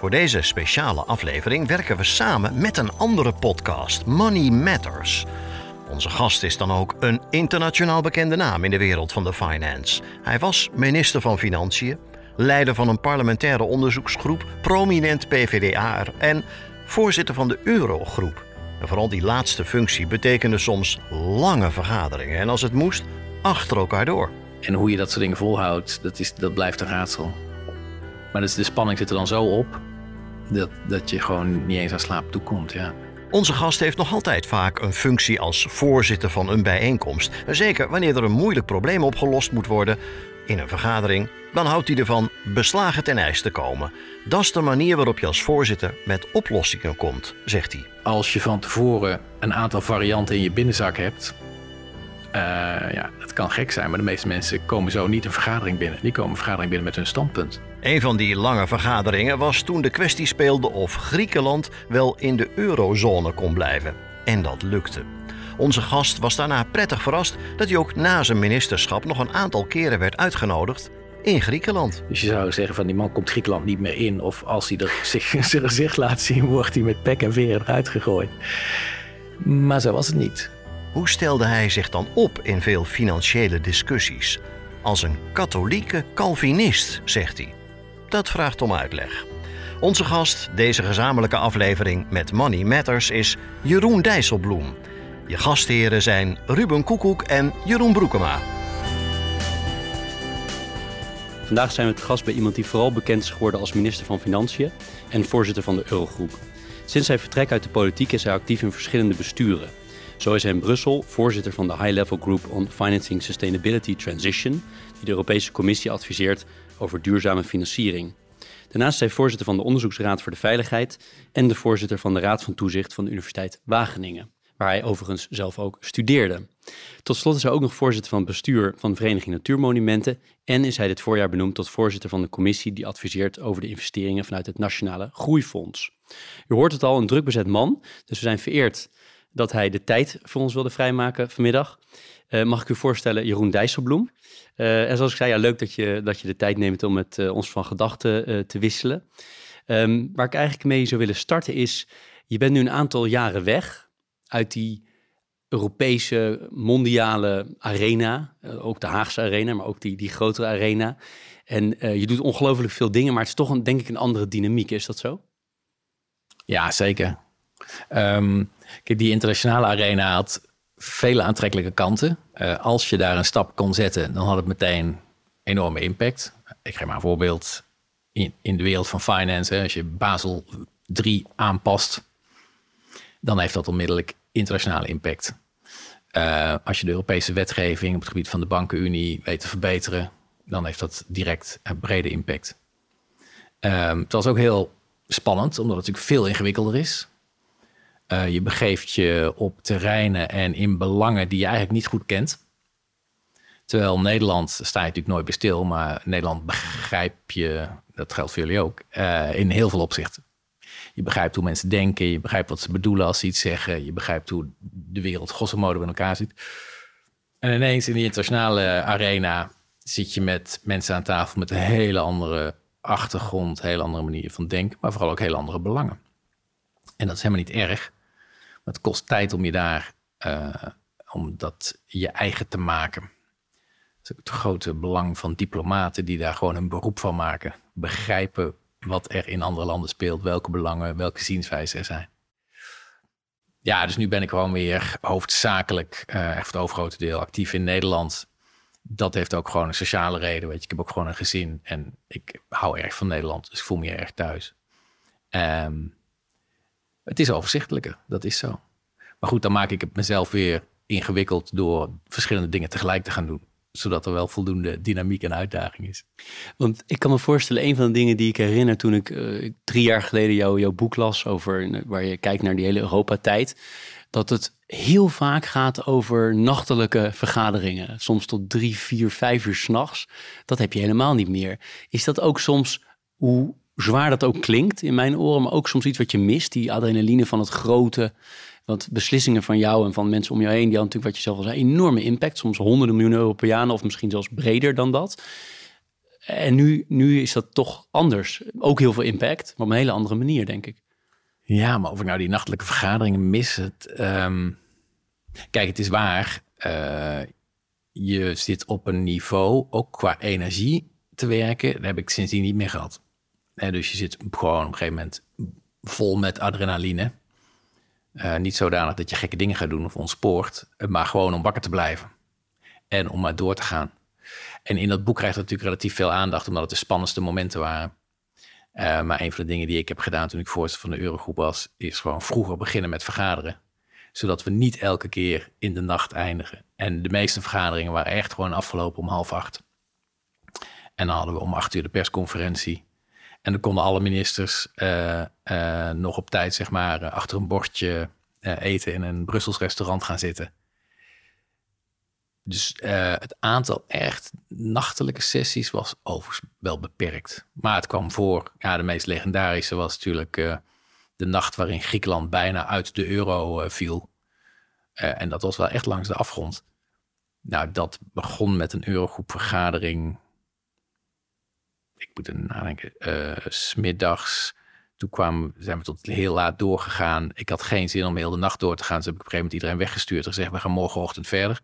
Voor deze speciale aflevering werken we samen met een andere podcast, Money Matters. Onze gast is dan ook een internationaal bekende naam in de wereld van de finance. Hij was minister van Financiën, leider van een parlementaire onderzoeksgroep, prominent PVDA'er en voorzitter van de Eurogroep. En vooral die laatste functie betekende soms lange vergaderingen en als het moest, achter elkaar door. En hoe je dat soort dingen volhoudt, dat, is, dat blijft een raadsel. Maar dus de spanning zit er dan zo op dat, dat je gewoon niet eens aan slaap toekomt. Ja. Onze gast heeft nog altijd vaak een functie als voorzitter van een bijeenkomst. Zeker wanneer er een moeilijk probleem opgelost moet worden in een vergadering, dan houdt hij ervan beslagen ten ijs te komen. Dat is de manier waarop je als voorzitter met oplossingen komt, zegt hij. Als je van tevoren een aantal varianten in je binnenzak hebt, uh, ja, het kan gek zijn, maar de meeste mensen komen zo niet een vergadering binnen. Die komen een vergadering binnen met hun standpunt. Een van die lange vergaderingen was toen de kwestie speelde of Griekenland wel in de eurozone kon blijven. En dat lukte. Onze gast was daarna prettig verrast dat hij ook na zijn ministerschap nog een aantal keren werd uitgenodigd in Griekenland. Dus je zou zeggen van die man komt Griekenland niet meer in. Of als hij er zich, zijn gezicht laat zien, wordt hij met pek en veren eruit gegooid. Maar zo was het niet. Hoe stelde hij zich dan op in veel financiële discussies? Als een katholieke Calvinist, zegt hij. Dat vraagt om uitleg. Onze gast deze gezamenlijke aflevering met Money Matters is Jeroen Dijsselbloem. Je gastheren zijn Ruben Koekoek en Jeroen Broekema. Vandaag zijn we te gast bij iemand die vooral bekend is geworden als minister van Financiën en voorzitter van de Eurogroep. Sinds zijn vertrek uit de politiek is hij actief in verschillende besturen. Zo is hij in Brussel voorzitter van de High Level Group on Financing Sustainability Transition, die de Europese Commissie adviseert over duurzame financiering. Daarnaast is hij voorzitter van de Onderzoeksraad voor de Veiligheid en de voorzitter van de Raad van Toezicht van de Universiteit Wageningen, waar hij overigens zelf ook studeerde. Tot slot is hij ook nog voorzitter van het bestuur van de Vereniging Natuurmonumenten en is hij dit voorjaar benoemd tot voorzitter van de commissie die adviseert over de investeringen vanuit het Nationale Groeifonds. U hoort het al, een druk bezet man, dus we zijn vereerd dat hij de tijd voor ons wilde vrijmaken vanmiddag. Uh, mag ik u voorstellen, Jeroen Dijsselbloem. Uh, en zoals ik zei, ja, leuk dat je, dat je de tijd neemt om met uh, ons van gedachten te wisselen. Um, waar ik eigenlijk mee zou willen starten is, je bent nu een aantal jaren weg uit die Europese, mondiale arena. ook de Haagse arena, maar ook die, die grotere arena. En je doet ongelooflijk veel dingen, maar het is toch een, denk ik een andere dynamiek. Is dat zo? Ja, zeker. Um, kijk, die internationale arena had vele aantrekkelijke kanten. Uh, als je daar een stap kon zetten, dan had het meteen enorme impact. Ik geef maar een voorbeeld. In, in de wereld van finance, hè, als je Basel 3 aanpast, dan heeft dat onmiddellijk internationale impact. Uh, als je de Europese wetgeving op het gebied van de bankenunie weet te verbeteren, dan heeft dat direct een brede impact. Uh, het was ook heel spannend, omdat het natuurlijk veel ingewikkelder is. Uh, je begeeft je op terreinen en in belangen die je eigenlijk niet goed kent. Terwijl Nederland sta je natuurlijk nooit bij stil, maar Nederland begrijp je, dat geldt voor jullie ook, uh, in heel veel opzichten. Je begrijpt hoe mensen denken, je begrijpt wat ze bedoelen als ze iets zeggen, je begrijpt hoe de wereld grosso modo in elkaar zit. En ineens in die internationale arena zit je met mensen aan tafel met een hele andere achtergrond, hele andere manier van denken, maar vooral ook hele andere belangen. En dat is helemaal niet erg het kost tijd om je daar, uh, om dat je eigen te maken. Het grote belang van diplomaten die daar gewoon een beroep van maken. Begrijpen wat er in andere landen speelt, welke belangen, welke zienswijzen er zijn. Ja, dus nu ben ik gewoon weer hoofdzakelijk, uh, echt het overgrote deel, actief in Nederland. Dat heeft ook gewoon een sociale reden. Weet je, ik heb ook gewoon een gezin en ik hou erg van Nederland, dus ik voel me erg thuis. Um, het is overzichtelijker, dat is zo. Maar goed, dan maak ik het mezelf weer ingewikkeld door verschillende dingen tegelijk te gaan doen. zodat er wel voldoende dynamiek en uitdaging is. Want ik kan me voorstellen, een van de dingen die ik herinner toen ik uh, drie jaar geleden jou, jouw boek las over waar je kijkt naar die hele Europa-tijd, dat het heel vaak gaat over nachtelijke vergaderingen. Soms tot drie, vier, vijf uur s'nachts. Dat heb je helemaal niet meer. Is dat ook soms, hoe zwaar dat ook klinkt in mijn oren, maar ook soms iets wat je mist? Die adrenaline van het grote. Want beslissingen van jou en van mensen om jou heen, die hadden natuurlijk, wat je zelf al zei, enorme impact. Soms honderden miljoenen euro per jaar of misschien zelfs breder dan dat. En nu, nu is dat toch anders. Ook heel veel impact, maar op een hele andere manier, denk ik. Ja, maar of ik nou die nachtelijke vergaderingen mis, het. Ehm, kijk, het is waar. Uh, je zit op een niveau, ook qua energie, te werken. Dat heb ik sindsdien niet meer gehad. En dus je zit gewoon op een gegeven moment vol met adrenaline. Uh, niet zodanig dat je gekke dingen gaat doen of ontspoort, maar gewoon om wakker te blijven. En om maar door te gaan. En in dat boek krijgt het natuurlijk relatief veel aandacht, omdat het de spannendste momenten waren. Uh, maar een van de dingen die ik heb gedaan toen ik voorzitter van de Eurogroep was, is gewoon vroeger beginnen met vergaderen. Zodat we niet elke keer in de nacht eindigen. En de meeste vergaderingen waren echt gewoon afgelopen om half acht. En dan hadden we om acht uur de persconferentie. En dan konden alle ministers uh, uh, nog op tijd, zeg maar, achter een bordje eten in een Brussels restaurant gaan zitten. Dus het aantal echt nachtelijke sessies was overigens wel beperkt. Maar het kwam voor. Ja, de meest legendarische was natuurlijk de nacht waarin Griekenland bijna uit de euro viel. en dat was wel echt langs de afgrond. Nou, dat begon met een eurogroepvergadering. Ik moet er nadenken. smiddags. Toen kwamen, zijn we tot heel laat doorgegaan. Ik had geen zin om heel de nacht door te gaan. Dus heb ik op een gegeven moment iedereen weggestuurd en gezegd: we gaan morgenochtend verder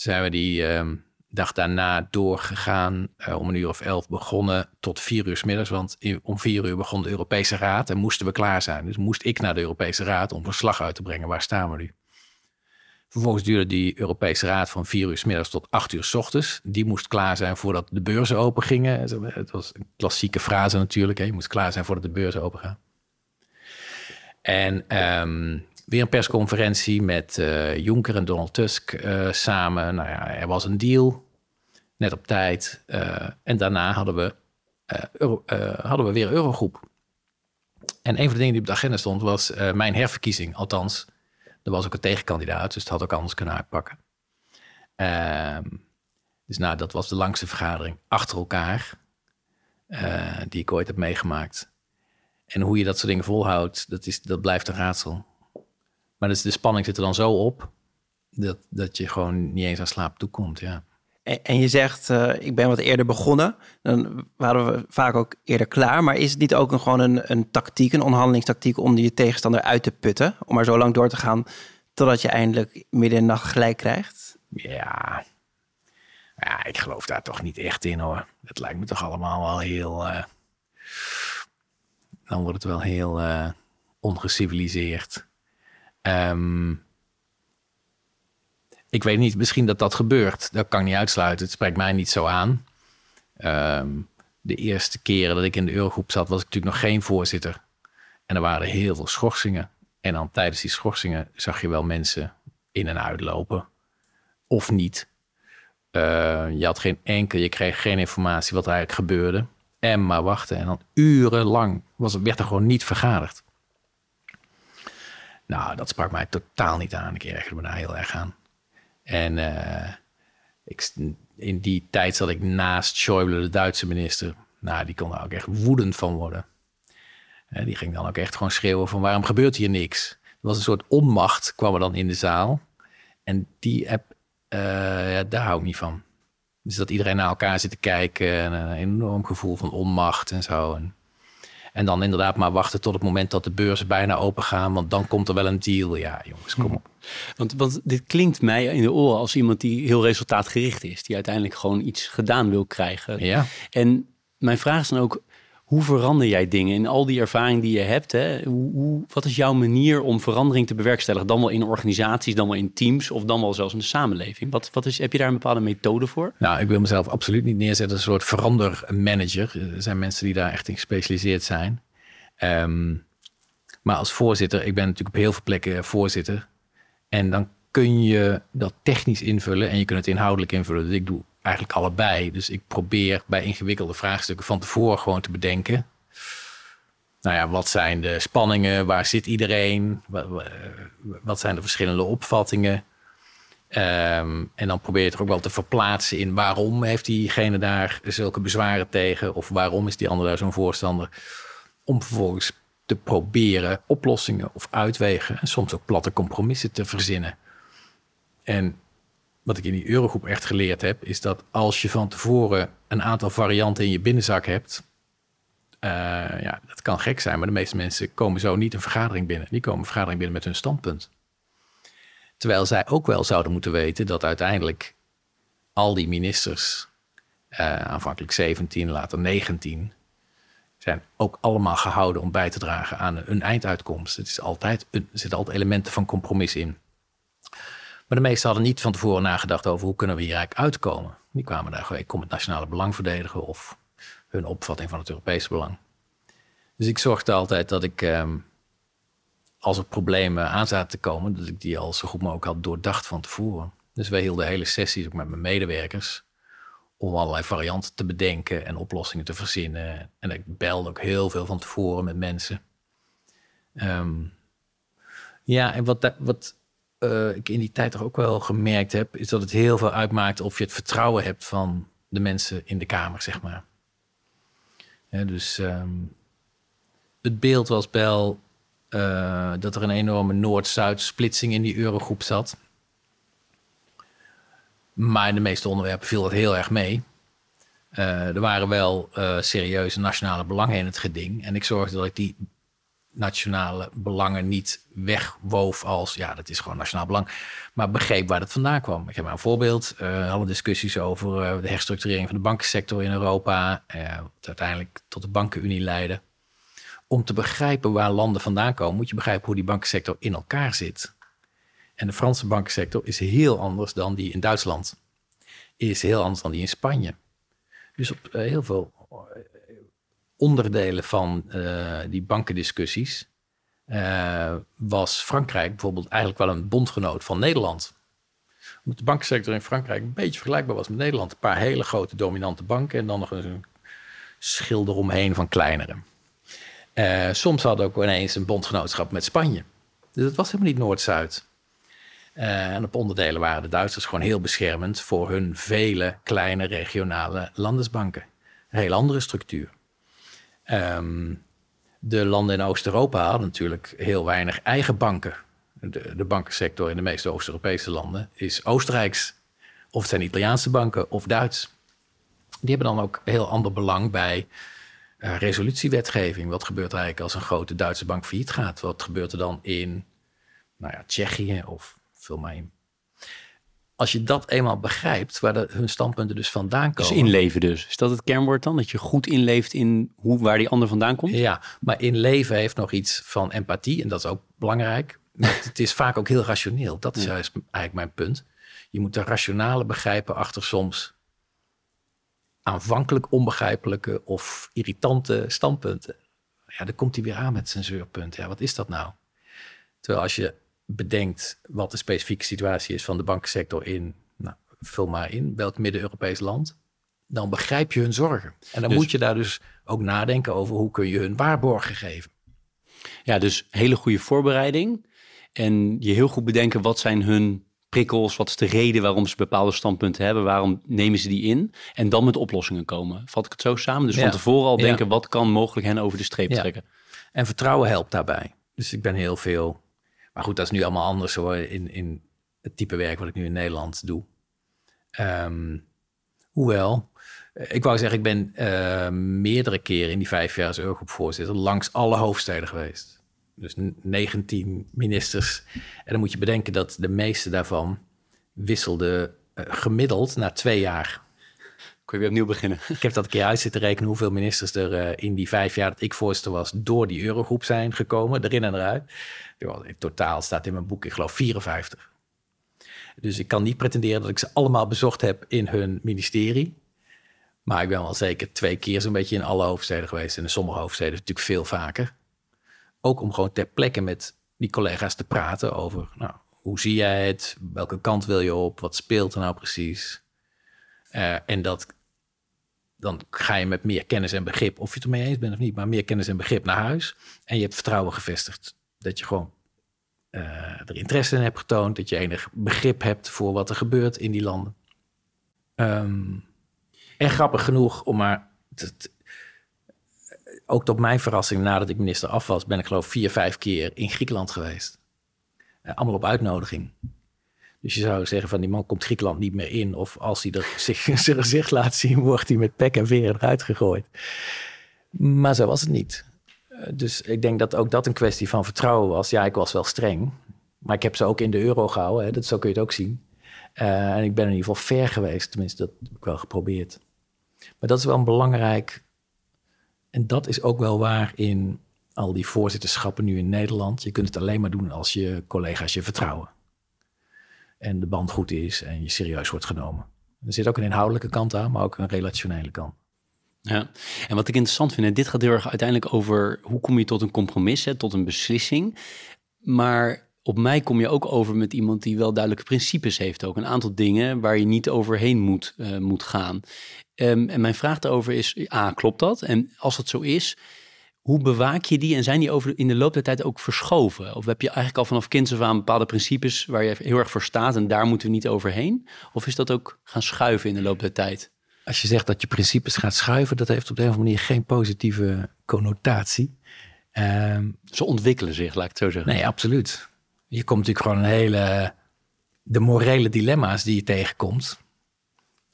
zijn we die uh, dag daarna doorgegaan. Uh, om een uur of elf begonnen tot vier uur s middags. Want om vier uur begon de Europese Raad en moesten we klaar zijn. Dus moest ik naar de Europese Raad om verslag uit te brengen. Waar staan we nu? Vervolgens duurde die Europese Raad van vier uur s middags tot acht uur s ochtends. Die moest klaar zijn voordat de beurzen open gingen. Het was een klassieke frase natuurlijk. Hè? Je moest klaar zijn voordat de beurzen open gaan. En um, weer een persconferentie met uh, Juncker en Donald Tusk uh, samen. Nou ja, er was een deal, net op tijd. Uh, en daarna hadden we, Euro, hadden we weer Eurogroep. En een van de dingen die op de agenda stond was mijn herverkiezing. Althans, er was ook een tegenkandidaat, dus het had ook anders kunnen uitpakken. Ehm, dus nou, dat was de langste vergadering achter elkaar die ik ooit heb meegemaakt. En hoe je dat soort dingen volhoudt, dat, is, dat blijft een raadsel. Maar dus de spanning zit er dan zo op dat, dat je gewoon niet eens aan slaap toekomt. Ja. En, je zegt, uh, ik ben wat eerder begonnen. Dan waren we vaak ook eerder klaar. Maar is het niet ook een, gewoon een, een tactiek, een onderhandelingstactiek om je tegenstander uit te putten? Om maar zo lang door te gaan totdat je eindelijk midden in de nacht gelijk krijgt? Ja. ja, ik geloof daar toch niet echt in hoor. Het lijkt me toch allemaal wel heel... Uh, dan wordt het wel heel uh, ongeciviliseerd. Um, ik weet niet, misschien dat dat gebeurt. Dat kan ik niet uitsluiten. Het spreekt mij niet zo aan. Um, de eerste keren dat ik in de Eurogroep zat, was ik natuurlijk nog geen voorzitter. En er waren heel veel schorsingen. En dan tijdens die schorsingen zag je wel mensen in en uitlopen. Of niet. Uh, je had geen enkel, je kreeg geen informatie wat er eigenlijk gebeurde. En maar wachten. En dan urenlang was, werd er gewoon niet vergaderd. Nou, dat sprak mij totaal niet aan. Ik ergerde me daar heel erg aan. En ik, in die tijd zat ik naast Schäuble, de Duitse minister. Nou, die kon daar ook echt woedend van worden. Uh, die ging dan ook echt gewoon schreeuwen van waarom gebeurt hier niks? Er was een soort onmacht, kwam er dan in de zaal. En die heb, uh, ja, daar hou ik niet van. Dus dat iedereen naar elkaar zit te kijken en een enorm gevoel van onmacht en zo. En en dan inderdaad maar wachten tot het moment dat de beurzen bijna open gaan. Want dan komt er wel een deal. Ja, jongens, kom op. Want, want dit klinkt mij in de oren als iemand die heel resultaatgericht is. Die uiteindelijk gewoon iets gedaan wil krijgen. Ja. En mijn vraag is dan ook, hoe verander jij dingen in al die ervaring die je hebt? Hè? Hoe, wat is jouw manier om verandering te bewerkstelligen? Dan wel in organisaties, dan wel in teams of dan wel zelfs in de samenleving. Wat, wat is, heb je daar een bepaalde methode voor? Nou, ik wil mezelf absoluut niet neerzetten als een soort verandermanager. Er zijn mensen die daar echt in gespecialiseerd zijn. Um, maar als voorzitter, ik ben natuurlijk op heel veel plekken voorzitter. En dan kun je dat technisch invullen en je kunt het inhoudelijk invullen. Dus ik doe eigenlijk allebei. Dus ik probeer bij ingewikkelde vraagstukken van tevoren gewoon te bedenken. Nou ja, wat zijn de spanningen? Waar zit iedereen? Wat zijn de verschillende opvattingen? Ehm, en dan probeer je het ook wel te verplaatsen in waarom heeft diegene daar zulke bezwaren tegen? Of waarom is die ander daar zo'n voorstander? Om vervolgens te proberen oplossingen of uitwegen en soms ook platte compromissen te verzinnen. En wat ik in die Eurogroep echt geleerd heb, is dat als je van tevoren een aantal varianten in je binnenzak hebt, uh, ja, dat kan gek zijn, maar de meeste mensen komen zo niet een vergadering binnen. Die komen een vergadering binnen met hun standpunt. Terwijl zij ook wel zouden moeten weten dat uiteindelijk al die ministers, uh, aanvankelijk 17, later 19, zijn ook allemaal gehouden om bij te dragen aan een einduitkomst. Het is altijd, er zitten altijd elementen van compromis in. Maar de meesten hadden niet van tevoren nagedacht over hoe kunnen we hier eigenlijk uitkomen. Die kwamen daar gewoon, ik kom het nationale belang verdedigen of hun opvatting van het Europese belang. Dus ik zorgde altijd dat ik, ehm, als er problemen aan zaten te komen, dat ik die al zo goed mogelijk had doordacht van tevoren. Dus wij hielden hele sessies ook met mijn medewerkers om allerlei varianten te bedenken en oplossingen te verzinnen. En ik belde ook heel veel van tevoren met mensen. Ehm, ja, en wat, wat uh, ik in die tijd toch ook wel gemerkt heb, is dat het heel veel uitmaakt of je het vertrouwen hebt van de mensen in de Kamer, zeg maar. dus um, het beeld was wel uh, dat er een enorme Noord-Zuid splitsing in die eurogroep zat. Maar in de meeste onderwerpen viel dat heel erg mee. Uh, er waren wel serieuze nationale belangen in het geding. En ik zorgde dat ik die nationale belangen niet wegwoof als, ja, dat is gewoon nationaal belang, maar begreep waar dat vandaan kwam. Ik heb maar een voorbeeld, uh, alle discussies over uh, de herstructurering van de bankensector in Europa, uh, wat uiteindelijk tot de bankenunie leidde. Om te begrijpen waar landen vandaan komen, moet je begrijpen hoe die bankensector in elkaar zit. En de Franse bankensector is heel anders dan die in Duitsland. Is heel anders dan die in Spanje. Dus op heel veel onderdelen van uh, die bankendiscussies uh, was Frankrijk bijvoorbeeld eigenlijk wel een bondgenoot van Nederland. Omdat de bankensector in Frankrijk een beetje vergelijkbaar was met Nederland. Een paar hele grote dominante banken en dan nog een schilder omheen van kleinere. Uh, soms hadden ook ineens een bondgenootschap met Spanje. Dus het was helemaal niet Noord-Zuid. en op onderdelen waren de Duitsers gewoon heel beschermend voor hun vele kleine regionale landesbanken. Een heel andere structuur. Um, de landen in Oost-Europa hadden natuurlijk heel weinig eigen banken. De, de bankensector in de meeste Oost-Europese landen is Oostenrijks. Of het zijn Italiaanse banken of Duits. Die hebben dan ook heel ander belang bij uh, resolutiewetgeving. Wat gebeurt er eigenlijk als een grote Duitse bank failliet gaat? Wat gebeurt er dan in nou ja, Tsjechië of veel maar in als je dat eenmaal begrijpt, waar de, hun standpunten dus vandaan dus komen. Dus inleven dus. Is dat het kernwoord dan? Dat je goed inleeft in hoe, waar die ander vandaan komt? Ja, maar inleven heeft nog iets van empathie en dat is ook belangrijk. Maar het is vaak ook heel rationeel. Dat is juist eigenlijk mijn punt. Je moet de rationale begrijpen achter soms aanvankelijk onbegrijpelijke of irritante standpunten. Ja, dan komt hij weer aan met zijn zeurpunt. Ja, wat is dat nou? Terwijl als je bedenkt wat de specifieke situatie is van de bankensector in, nou, vul maar in, welk Midden-Europees land, dan begrijp je hun zorgen. En dan dus- moet je daar dus ook nadenken over hoe kun je hun waarborgen geven. Ja, dus hele goede voorbereiding. En je heel goed bedenken wat zijn hun prikkels, wat is de reden waarom ze bepaalde standpunten hebben, waarom nemen ze die in en dan met oplossingen komen. Vat ik het zo samen? Dus van tevoren al denken, wat kan mogelijk hen over de streep trekken? En vertrouwen helpt daarbij. Dus ik ben heel veel maar goed, dat is nu allemaal anders hoor, in, in het type werk wat ik nu in Nederland doe. Um, hoewel, ik wou zeggen, ik ben uh, meerdere keren in die vijf jaar als Eurogroep-voorzitter langs alle hoofdsteden geweest. Dus 19 ministers. En dan moet je bedenken dat de meeste daarvan wisselden uh, gemiddeld na twee jaar. Kun je weer opnieuw beginnen? Ik heb dat een keer uit zitten rekenen hoeveel ministers er uh, in die vijf jaar dat ik voorzitter was door die Eurogroep zijn gekomen, erin en eruit. In totaal staat in mijn boek, ik geloof 54. Dus ik kan niet pretenderen dat ik ze allemaal bezocht heb in hun ministerie. Maar ik ben wel zeker twee keer zo'n beetje in alle hoofdsteden geweest. En in sommige hoofdsteden natuurlijk veel vaker. Ook om gewoon ter plekke met die collega's te praten over... Nou, hoe zie jij het? Welke kant wil je op? Wat speelt er nou precies? Uh, en dat, dan ga je met meer kennis en begrip, of je het ermee eens bent of niet, maar meer kennis en begrip naar huis. En je hebt vertrouwen gevestigd. Dat je gewoon uh, er interesse in hebt getoond. Dat je enig begrip hebt voor wat er gebeurt in die landen. Um, en grappig genoeg, om maar. ook tot mijn verrassing, nadat ik minister af was, ben ik geloof vier, vijf keer in Griekenland geweest. Uh, allemaal op uitnodiging. Dus je zou zeggen van die man komt Griekenland niet meer in. Of als hij er zijn gezicht laat zien, wordt hij met pek en veren eruit gegooid. Maar zo was het niet. Uh, dus ik denk dat ook dat een kwestie van vertrouwen was. Ja, ik was wel streng. Maar ik heb ze ook in de euro gehouden. Hè? Dat, zo kun je het ook zien. Uh, en ik ben in ieder geval ver geweest. Tenminste, dat heb ik wel geprobeerd. Maar dat is wel een belangrijk. En dat is ook wel waar in al die voorzitterschappen nu in Nederland. Je kunt het alleen maar doen als je collega's je vertrouwen. En de band goed is en je serieus wordt genomen. Er zit ook een inhoudelijke kant aan, maar ook een relationele kant. Ja, en wat ik interessant vind, en dit gaat heel erg uiteindelijk over hoe kom je tot een compromis, hè, tot een beslissing. Maar op mij kom je ook over met iemand die wel duidelijke principes heeft ook. Een aantal dingen waar je niet overheen moet, uh, moet gaan. Um, en mijn vraag daarover is, A, klopt dat? En als dat zo is, hoe bewaak je die? En zijn die over in de loop der tijd ook verschoven? Of heb je eigenlijk al vanaf kinds af aan bepaalde principes waar je heel erg voor staat en daar moeten we niet overheen? Of is dat ook gaan schuiven in de loop der tijd? Als je zegt dat je principes gaat schuiven, dat heeft op de een of andere manier geen positieve connotatie. Um, Ze ontwikkelen zich, laat ik het zo zeggen. Nee, absoluut. Je komt natuurlijk gewoon een hele. De morele dilemma's die je tegenkomt.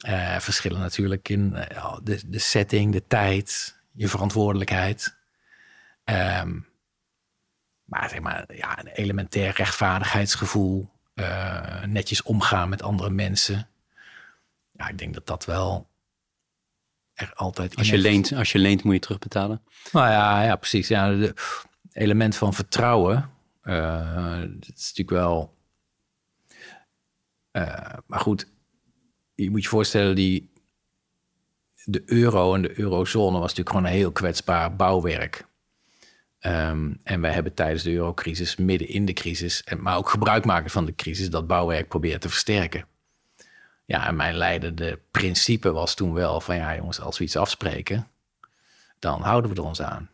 Uh, verschillen natuurlijk in uh, de, de setting, de tijd, je verantwoordelijkheid. Um, maar zeg maar, ja, een elementair rechtvaardigheidsgevoel. Uh, netjes omgaan met andere mensen. Ja, ik denk dat dat wel er altijd. Als je, leent, als je leent, moet je terugbetalen. Nou ja, ja precies. Ja, de element van vertrouwen uh, dat is natuurlijk wel. Uh, maar goed, je moet je voorstellen, die, de euro en de eurozone was natuurlijk gewoon een heel kwetsbaar bouwwerk. Um, en wij hebben tijdens de eurocrisis, midden in de crisis, maar ook gebruik maken van de crisis, dat bouwwerk proberen te versterken. Ja, en mijn leidende principe was toen wel van ja jongens, als we iets afspreken, dan houden we er ons aan.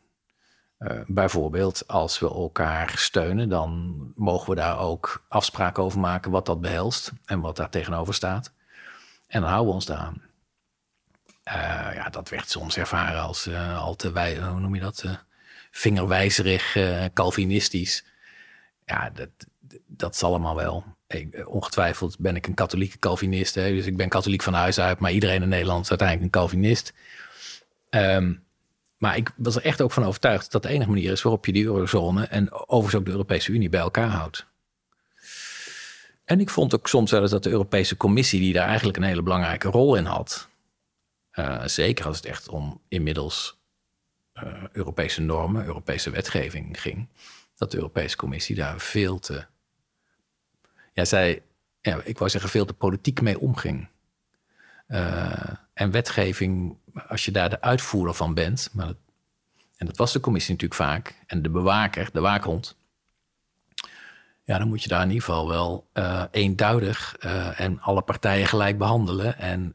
Uh, bijvoorbeeld, als we elkaar steunen, dan mogen we daar ook afspraken over maken wat dat behelst en wat daar tegenover staat. En dan houden we ons daaraan. Uh, ja, dat werd soms ervaren als uh, al te wij, hoe noem je dat? Vingerwijzerig, Calvinistisch. Ja, dat, dat is allemaal wel. Ik, ongetwijfeld ben ik een katholieke Calvinist, hè, dus ik ben katholiek van huis uit, maar iedereen in Nederland is uiteindelijk een Calvinist. Um, maar ik was er echt ook van overtuigd dat de enige manier is waarop je die eurozone en overigens ook de Europese Unie bij elkaar houdt. En ik vond ook soms wel eens dat de Europese Commissie, die daar eigenlijk een hele belangrijke rol in had, uh, zeker als het echt om inmiddels uh, Europese normen, Europese wetgeving ging, dat de Europese Commissie daar veel te, ja, zij, ja, ik wou zeggen, veel te politiek mee omging. Uh, en wetgeving, als je daar de uitvoerder van bent, maar en dat was de commissie natuurlijk vaak, en de bewaker, de waakhond, ja, dan moet je daar in ieder geval wel uh, eenduidig en alle partijen gelijk behandelen en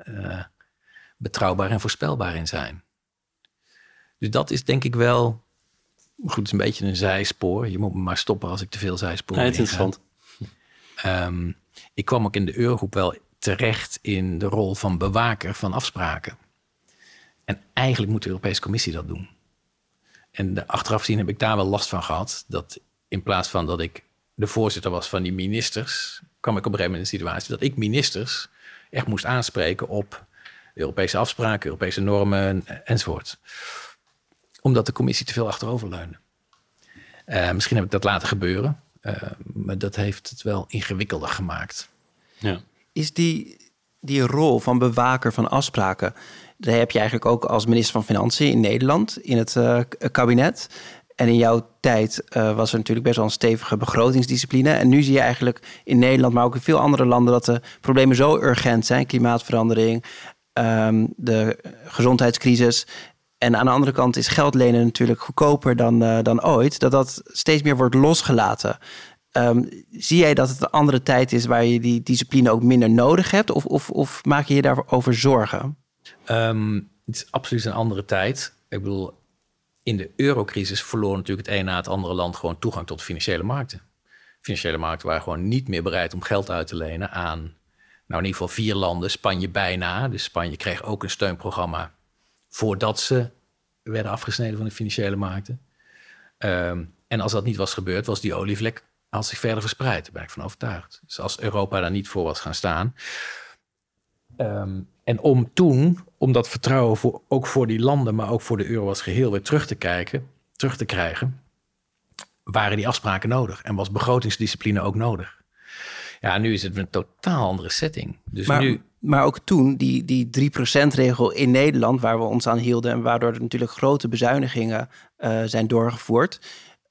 betrouwbaar en voorspelbaar in zijn. Dus dat is denk ik wel, goed, het is een beetje een zijspoor. Je moet me maar stoppen als ik te veel zijspoor nee, interessant. Um, ik kwam ook in de Eurogroep wel terecht in de rol van bewaker van afspraken. En eigenlijk moet de Europese Commissie dat doen. En de, achteraf zien heb ik daar wel last van gehad. Dat in plaats van dat ik de voorzitter was van die ministers, kwam ik op een gegeven moment in een situatie dat ik ministers echt moest aanspreken op Europese afspraken, Europese normen enzovoort. Omdat de commissie te veel achterover leunde. Uh, misschien heb ik dat laten gebeuren, uh, maar dat heeft het wel ingewikkelder gemaakt. Ja is die, die rol van bewaker van afspraken. Daar heb je eigenlijk ook als minister van Financiën in Nederland in het uh, kabinet. En in jouw tijd uh, was er natuurlijk best wel een stevige begrotingsdiscipline. En nu zie je eigenlijk in Nederland, maar ook in veel andere landen, dat de problemen zo urgent zijn: klimaatverandering, um, de gezondheidscrisis. En aan de andere kant is geld lenen natuurlijk goedkoper dan, uh, dan ooit. Dat dat steeds meer wordt losgelaten. Ehm, zie jij dat het een andere tijd is waar je die discipline ook minder nodig hebt? Of, of, of maak je je daarover zorgen? Ehm, het is absoluut een andere tijd. Ik bedoel, in de eurocrisis verloor natuurlijk het een na het andere land gewoon toegang tot financiële markten. Financiële markten waren gewoon niet meer bereid om geld uit te lenen aan, nou in ieder geval vier landen, Spanje bijna. Dus Spanje kreeg ook een steunprogramma voordat ze werden afgesneden van de financiële markten. Ehm, en als dat niet was gebeurd, was die olievlek had zich verder verspreid. Daar ben ik van overtuigd. Dus als Europa daar niet voor was gaan staan. Ehm, en om toen, om dat vertrouwen voor, ook voor die landen, maar ook voor de euro als geheel weer terug te kijken, terug te krijgen, waren die afspraken nodig. En was begrotingsdiscipline ook nodig. Ja, nu is het een totaal andere setting. Dus maar, nu, maar ook toen, die, die 3%-regel in Nederland, waar we ons aan hielden en waardoor er natuurlijk grote bezuinigingen uh, zijn doorgevoerd.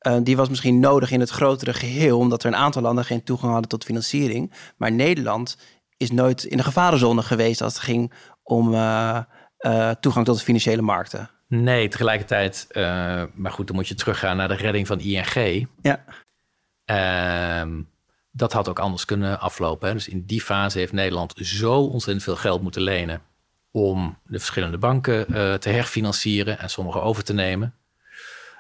Uh, die was misschien nodig in het grotere geheel, omdat er een aantal landen geen toegang hadden tot financiering. Maar Nederland is nooit in de gevarenzone geweest als het ging om uh, toegang tot de financiële markten. Nee, tegelijkertijd, maar goed, dan moet je teruggaan naar de redding van ING. Ja. Ehm, dat had ook anders kunnen aflopen. Hè. Dus in die fase heeft Nederland zo ontzettend veel geld moeten lenen om de verschillende banken uh, te herfinancieren en sommige over te nemen.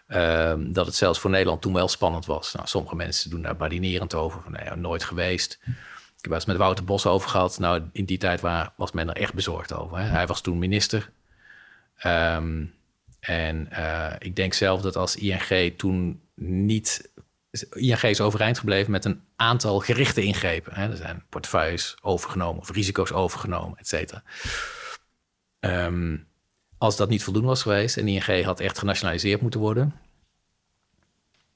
Uh, dat het zelfs voor Nederland toen wel spannend was. Nou, sommige mensen doen daar badinerend over. Van, nou ja, nooit geweest. Ik heb het met Wouter Bos over gehad. Nou, in die tijd waar, was men er echt bezorgd over. Hè. Hij was toen minister. Um, en uh, ik denk zelf dat als ING toen niet ING is overeind gebleven met een aantal gerichte ingrepen. Hè. Er zijn portefeuilles overgenomen of risico's overgenomen, et cetera. Um, als dat niet voldoende was geweest en ING had echt genationaliseerd moeten worden.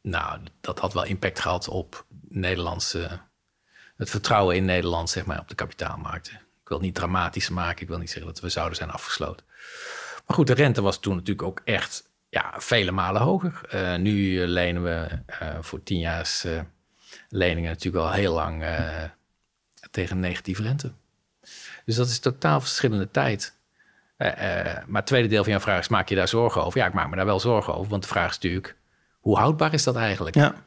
Nou, dat had wel impact gehad op Nederlandse, het vertrouwen in Nederland, zeg maar, op de kapitaalmarkten. Ik wil niet dramatisch maken, ik wil niet zeggen dat we zouden zijn afgesloten. Maar goed, de rente was toen natuurlijk ook echt ja, vele malen hoger. Uh, nu lenen we uh, voor tienjaars uh, leningen natuurlijk al heel lang tegen negatieve rente. Dus dat is totaal verschillende tijd. maar het tweede deel van jouw vraag is, maak je daar zorgen over? Ja, ik maak me daar wel zorgen over, want de vraag is natuurlijk, hoe houdbaar is dat eigenlijk? Ja.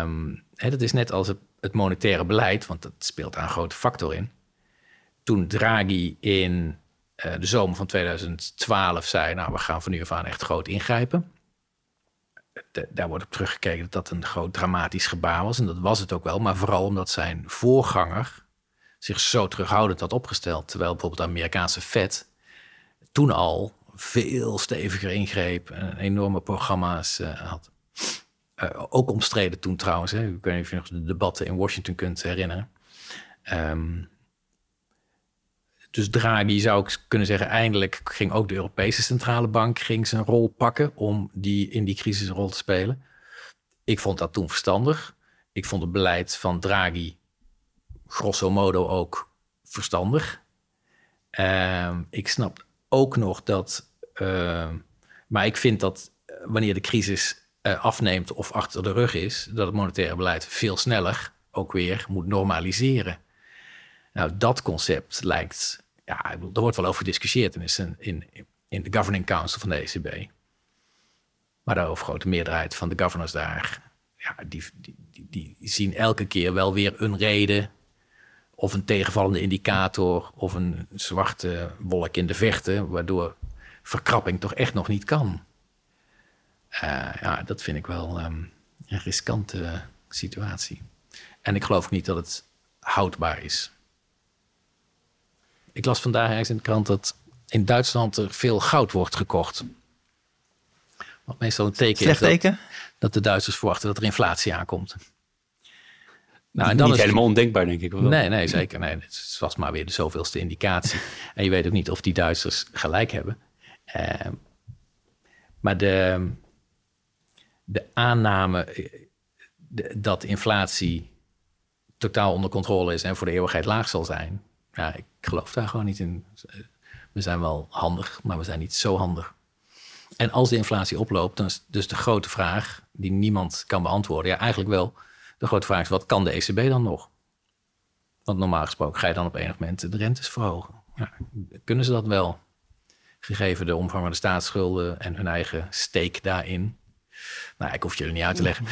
Um, hè, dat is net als het, het monetaire beleid, want dat speelt daar een grote factor in. Toen Draghi in de zomer van 2012 zei, nou, we gaan van nu af aan echt groot ingrijpen. Daar wordt op teruggekeken dat dat een groot dramatisch gebaar was. En dat was het ook wel, maar vooral omdat zijn voorganger zich zo terughoudend had opgesteld. Terwijl bijvoorbeeld de Amerikaanse Fed toen al veel steviger ingreep en enorme programma's uh, had. Uh, ook omstreden toen trouwens. Hè. Ik weet niet nog de debatten in Washington kunt herinneren. Um, dus Draghi zou ik kunnen zeggen, eindelijk ging ook de Europese Centrale Bank ging zijn rol pakken om die, in die crisis een rol te spelen. Ik vond dat toen verstandig. Ik vond het beleid van Draghi grosso modo ook verstandig. Uh, ik snap ook nog dat, uh, maar ik vind dat wanneer de crisis uh, afneemt of achter de rug is, dat het monetaire beleid veel sneller ook weer moet normaliseren. Nou, dat concept lijkt ja, er wordt wel over gediscussieerd in, in, in de Governing Council van de ECB. Maar de overgrote meerderheid van de governors daar, ja, die, die, die, zien elke keer wel weer een reden of een tegenvallende indicator of een zwarte wolk in de vechten, waardoor verkrapping toch echt nog niet kan. Uh, ja, dat vind ik wel um, een riskante situatie. En ik geloof niet dat het houdbaar is. Ik las vandaag ergens in de krant dat in Duitsland er veel goud wordt gekocht. Wat meestal een teken Slecht is teken? Dat, dat, de Duitsers verwachten dat er inflatie aankomt. Nou, en dan Niet is helemaal ondenkbaar, denk ik. Wel. Nee, nee, zeker. Nee, het was maar weer de zoveelste indicatie. en je weet ook niet of die Duitsers gelijk hebben. Uh, maar de, de aanname de, dat inflatie totaal onder controle is en voor de eeuwigheid laag zal zijn, ja, ik geloof daar gewoon niet in. We zijn wel handig, maar we zijn niet zo handig. En als de inflatie oploopt, dan is dus de grote vraag die niemand kan beantwoorden. Ja, eigenlijk wel. De grote vraag is, wat kan de ECB dan nog? Want normaal gesproken ga je dan op enig moment de rentes verhogen. Ja, kunnen ze dat wel? Gegeven de omvang van de staatsschulden en hun eigen steek daarin. Nou, ik hoef jullie niet uit te leggen.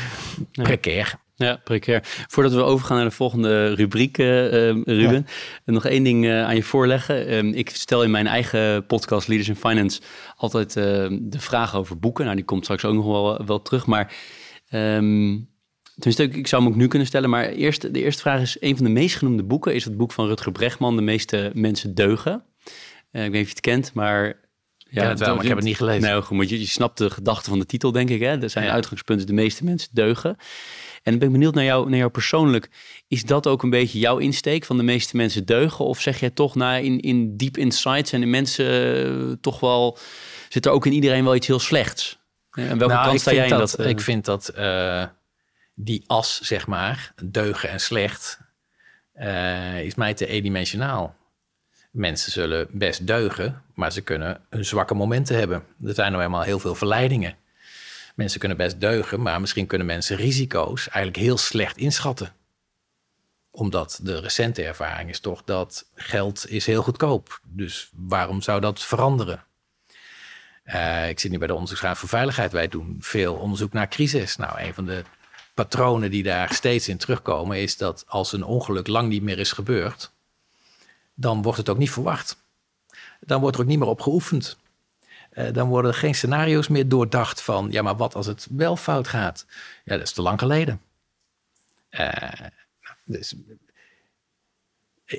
Nee. Precair. Ja, precair. Voordat we overgaan naar de volgende rubriek, uh, Ruben, ja. nog één ding uh, aan je voorleggen. Um, ik stel in mijn eigen podcast Leaders in Finance altijd uh, de vraag over boeken. Nou, die komt straks ook nog wel, wel terug, maar um, tenminste, ik zou hem ook nu kunnen stellen. Maar eerst, de eerste vraag is, een van de meest genoemde boeken is het boek van Rutger Bregman, De meeste mensen deugen. ik weet niet of je het kent, maar ja, het wel, maar ik heb het niet gelezen. Nou, goed, je, je snapt de gedachte van de titel, denk ik. Hè? Er zijn ja. uitgangspunten, de meeste mensen deugen. En dan ben ik benieuwd naar jou, naar jou persoonlijk. Is dat ook een beetje jouw insteek van de meeste mensen deugen? Of zeg jij toch nou, in, in deep insights en de mensen uh, toch wel... Zit er ook in iedereen wel iets heel slechts? En welke nou, kant sta jij in dat? dat? Uh... Ik vind dat uh, die as, zeg maar, deugen en slecht, is mij te eendimensionaal. Mensen zullen best deugen, maar ze kunnen hun zwakke momenten hebben. Er zijn nou eenmaal heel veel verleidingen. Mensen kunnen best deugen, maar misschien kunnen mensen risico's eigenlijk heel slecht inschatten. Omdat de recente ervaring is toch dat geld is heel goedkoop. Dus waarom zou dat veranderen? Uh, ik zit nu bij de Onderzoeksraad voor Veiligheid. Wij doen veel onderzoek naar crisis. Nou, een van de patronen die daar steeds in terugkomen is dat als een ongeluk lang niet meer is gebeurd, dan wordt het ook niet verwacht. Dan wordt er ook niet meer op geoefend. Uh, dan worden er geen scenario's meer doordacht van, ja, maar wat als het wel fout gaat? Ja, dat is te lang geleden. Uh, dus,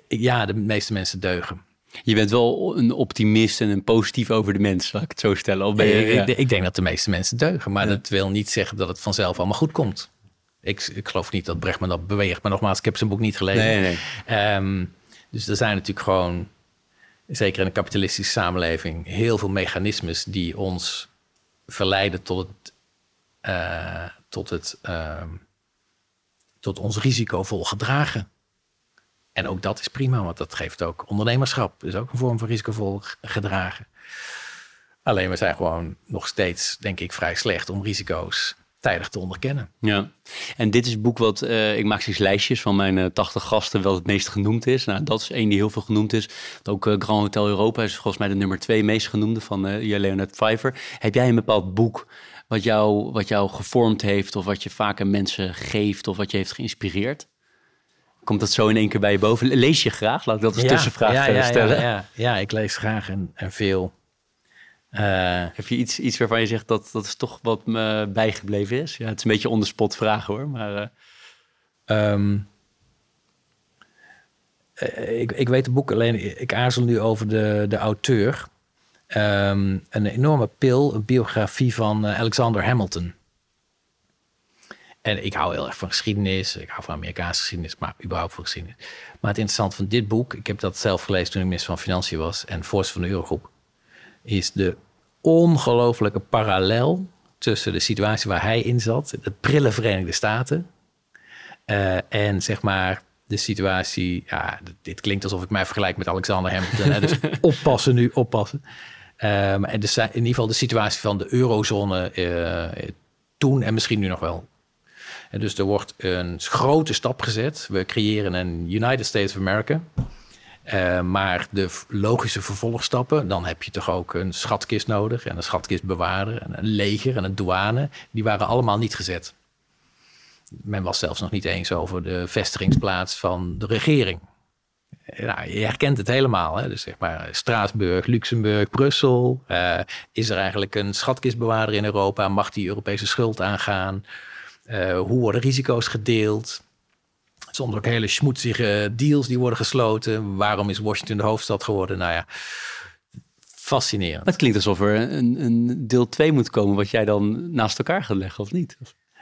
ja, de meeste mensen deugen. Je bent wel een optimist en een positief over de mens, laat ik het zo stellen. Of ben je, ik, ik, denk dat de meeste mensen deugen, maar ja. dat wil niet zeggen dat het vanzelf allemaal goed komt. Ik, ik geloof niet dat Brechtman dat beweegt, maar nogmaals, ik heb zijn boek niet gelezen. Nee, nee. Um, dus er zijn natuurlijk gewoon, zeker in een kapitalistische samenleving, heel veel mechanismes die ons verleiden tot het, uh, tot, het uh, tot ons risicovol gedragen. En ook dat is prima, want dat geeft ook ondernemerschap. is ook een vorm van risicovol gedragen. Alleen we zijn gewoon nog steeds, denk ik, vrij slecht om risico's tijdig te onderkennen. Ja, en dit is het boek wat, uh, ik maak steeds lijstjes van mijn uh, 80 gasten, wel het meest genoemd is. Nou, dat is één die heel veel genoemd is. Ook uh, Grand Hotel Europa is volgens mij de nummer twee meest genoemde van uh, Leonard Pfeiffer. Heb jij een bepaald boek wat jou, wat jou gevormd heeft of wat je vaak aan mensen geeft of wat je heeft geïnspireerd? Komt dat zo in één keer bij je boven? Lees je graag? Laat ik dat als ja, tussenvraag ja, ja, stellen. Ja, ja, ja, ik lees graag en, en veel. Uh, Heb je iets, iets waarvan je zegt dat dat is toch wat me bijgebleven is? Ja, het is een beetje onderspot vragen hoor, maar... Uh... Um, ik, ik weet het boek alleen, ik aarzel nu over de, de auteur. Um, een enorme pil, een biografie van uh, Alexander Hamilton. En ik hou heel erg van geschiedenis, ik hou van Amerikaanse geschiedenis, maar überhaupt van geschiedenis. Maar het interessante van dit boek, ik heb dat zelf gelezen toen ik minister van Financiën was en voorzitter van de Eurogroep is de ongelofelijke parallel tussen de situatie waar hij in zat, de prille Verenigde Staten, uh, en zeg maar de situatie, ja, dit klinkt alsof ik mij vergelijk met Alexander Hamilton, hè, dus oppassen nu, oppassen. Um, en dus in ieder geval de situatie van de eurozone uh, toen en misschien nu nog wel. En dus er wordt een grote stap gezet. We creëren een United States of America. Uh, maar de logische vervolgstappen, dan heb je toch ook een schatkist nodig en een schatkistbewaarder en een leger en een douane. Die waren allemaal niet gezet. Men was zelfs nog niet eens over de vestigingsplaats van de regering. Nou, je herkent het helemaal. Hè? Dus zeg maar Straatsburg, Luxemburg, Brussel. Uh, is er eigenlijk een schatkistbewaarder in Europa? Mag die Europese schuld aangaan? Uh, hoe worden risico's gedeeld? Soms ook hele schmoedzige deals die worden gesloten. Waarom is Washington de hoofdstad geworden? Nou ja, fascinerend. Het klinkt alsof er een, een deel 2 moet komen... wat jij dan naast elkaar gaat leggen, of niet?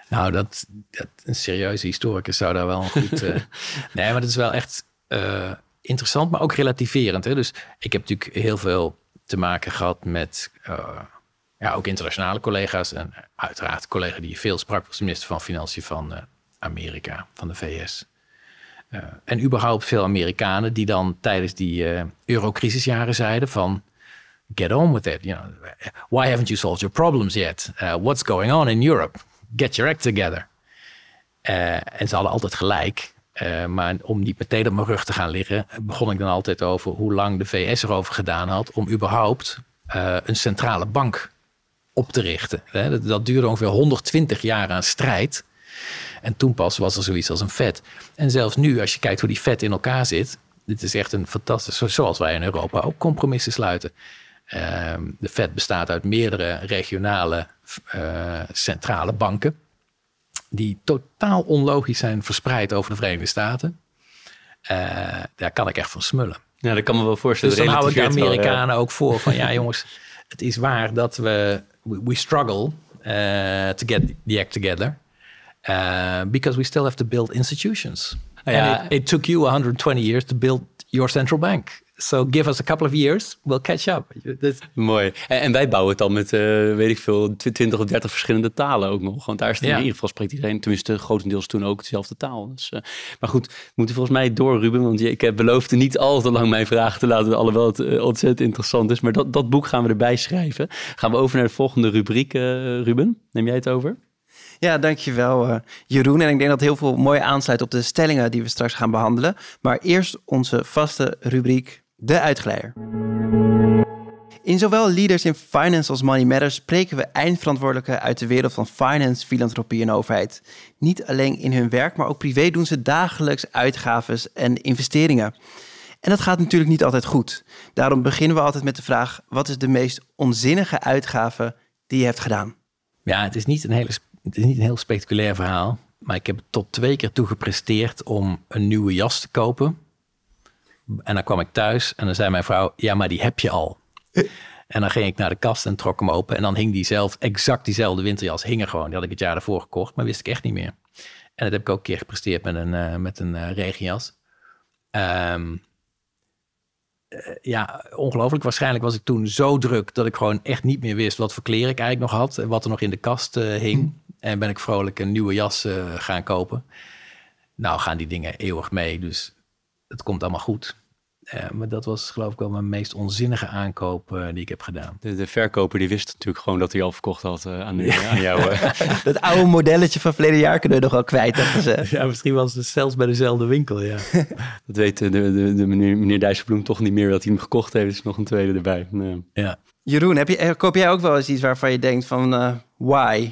Nou, dat, dat een serieuze historicus zou daar wel een goed... uh... nee, maar dat is wel echt uh, interessant, maar ook relativerend. Hè? Dus ik heb natuurlijk heel veel te maken gehad met... Uh, ja, ook internationale collega's. En uiteraard collega die veel sprak als minister van Financiën van Amerika, van de VS. En überhaupt veel Amerikanen die dan tijdens die uh, eurocrisisjaren zeiden van get on with it. You know, why haven't you solved your problems yet? Uh, what's going on in Europe? Get your act together. en ze hadden altijd gelijk. maar om niet meteen op mijn rug te gaan liggen, begon ik dan altijd over hoe lang de VS erover gedaan had om überhaupt een centrale bank op te richten. Dat duurde ongeveer 120 jaar aan strijd En toen pas was er zoiets als een vet. En zelfs nu, als je kijkt hoe die vet in elkaar zit, dit is echt een fantastisch, zoals wij in Europa ook compromissen sluiten. Ehm, de Fed bestaat uit meerdere regionale uh, centrale banken. Die totaal onlogisch zijn verspreid over de Verenigde Staten. Uh, daar kan ik echt van smullen. Ja, dat kan me wel voorstellen. Dus dan houden de Amerikanen ook voor van ja jongens, het is waar dat we, we, struggle uh, to get the act together. Uh, because we still have to build institutions. And it, it took you 120 years to build your central bank. So give us a couple of years, we'll catch up. Mooi. En, wij bouwen het dan met, uh, weet ik veel, 20 of 30 verschillende talen ook nog. Want daar is het in ieder geval spreekt iedereen, tenminste grotendeels toen ook dezelfde taal. Dus, uh, maar goed, we moeten volgens mij door, Ruben. Want ik heb beloofd niet al te lang mijn vragen te laten, alhoewel het uh, ontzettend interessant is. Maar dat, dat boek gaan we erbij schrijven. Gaan we over naar de volgende rubriek, Ruben. Neem jij het over? Ja, dankjewel uh, Jeroen. En ik denk dat heel veel mooi aansluit op de stellingen die we straks gaan behandelen. Maar eerst onze vaste rubriek de uitgeleider. In zowel Leaders in Finance als Money Matters spreken we eindverantwoordelijken uit de wereld van finance, filantropie en overheid. Niet alleen in hun werk, maar ook privé doen ze dagelijks uitgaves en investeringen. En dat gaat natuurlijk niet altijd goed. Daarom beginnen we altijd met de vraag: wat is de meest onzinnige uitgave die je hebt gedaan? Ja, het is niet een, hele, het is niet een heel spectaculair verhaal. Maar ik heb tot twee keer toe gepresteerd om een nieuwe jas te kopen en dan kwam ik thuis en dan zei mijn vrouw, ja, maar die heb je al. En dan ging ik naar de kast en trok hem open. En dan hing diezelfde, exact diezelfde winterjas, hing er gewoon. Die had ik het jaar daarvoor gekocht, maar wist ik echt niet meer. En dat heb ik ook een keer gepresteerd met een, uh, met een uh, regenjas. Ehm, eh, ja, ongelooflijk. Waarschijnlijk was ik toen zo druk dat ik gewoon echt niet meer wist wat voor kleren ik eigenlijk nog had. En wat er nog in de kast hing. Hm. En ben ik vrolijk een nieuwe jas gaan kopen. Nou gaan die dingen eeuwig mee, dus het komt allemaal goed. Uh, maar dat was geloof ik wel mijn meest onzinnige aankoop uh, die ik heb gedaan. De, de, verkoper die wist natuurlijk gewoon dat hij al verkocht had uh, aan, ja. aan, jou. dat oude modelletje van verleden jaar kunnen we nog wel kwijt. Ze. ja, misschien was het zelfs bij dezelfde winkel, ja. dat weet de, de, de, meneer, meneer Dijsselbloem toch niet meer dat hij hem gekocht heeft. is nog een tweede erbij. Nee. Ja. Jeroen, heb je, koop jij ook wel eens iets waarvan je denkt van why?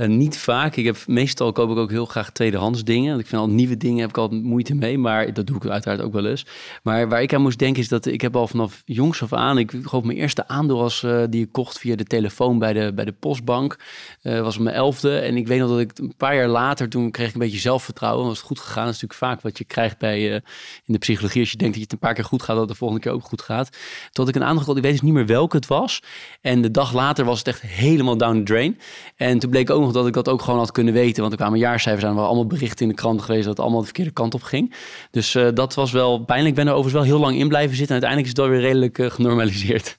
Uh, niet vaak. Ik heb meestal koop ik ook heel graag tweedehands dingen. Ik vind al nieuwe dingen heb ik al moeite mee, maar dat doe ik uiteraard ook wel eens. Maar waar ik aan moest denken is dat ik heb al vanaf jongs af aan, ik geloof mijn eerste aandeel was uh, die ik kocht via de telefoon bij de, bij de postbank. Uh, was mijn elfde en ik weet nog dat ik een paar jaar later, toen kreeg ik een beetje zelfvertrouwen. Was het goed gegaan? Dat is natuurlijk vaak wat je krijgt bij in de psychologie. Als je denkt dat je het een paar keer goed gaat, dat het de volgende keer ook goed gaat. Tot ik een aandeel had, ik weet dus niet meer welke het was. En de dag later was het echt helemaal down the drain. En toen bleek ook nog dat ik dat ook gewoon had kunnen weten. Want er kwamen jaarcijfers aan, er allemaal berichten in de krant geweest dat het allemaal de verkeerde kant op ging. Dus uh, dat was wel pijnlijk. Ik ben er overigens wel heel lang in blijven zitten. En uiteindelijk is het alweer redelijk uh, genormaliseerd.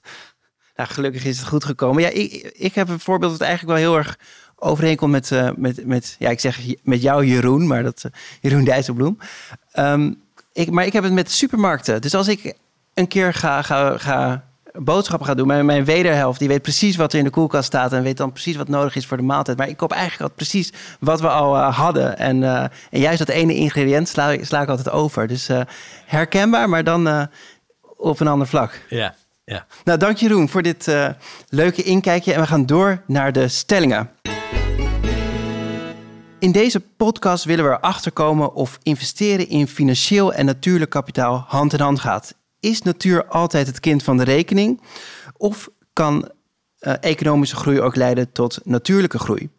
Nou, gelukkig is het goed gekomen. Ja, ik, ik heb een voorbeeld dat eigenlijk wel heel erg overeenkomt met, uh, met, met, ja, ik zeg met jou Jeroen, maar dat Jeroen Dijsselbloem. Um, ik, maar ik heb het met supermarkten. Dus als ik een keer ga, ga, ga boodschappen gaat doen. Mijn, mijn wederhelft die weet precies wat er in de koelkast staat en weet dan precies wat nodig is voor de maaltijd. Maar ik koop eigenlijk al precies wat we al uh, hadden. En, uh, en juist dat ene ingrediënt sla, sla ik altijd over. Dus uh, herkenbaar, maar dan op een ander vlak. Ja, ja. Nou, dank Jeroen voor dit leuke inkijkje. En we gaan door naar de stellingen. In deze podcast willen we erachter komen of investeren in financieel en natuurlijk kapitaal hand in hand gaat. Is natuur altijd het kind van de rekening? Of kan uh, economische groei ook leiden tot natuurlijke groei?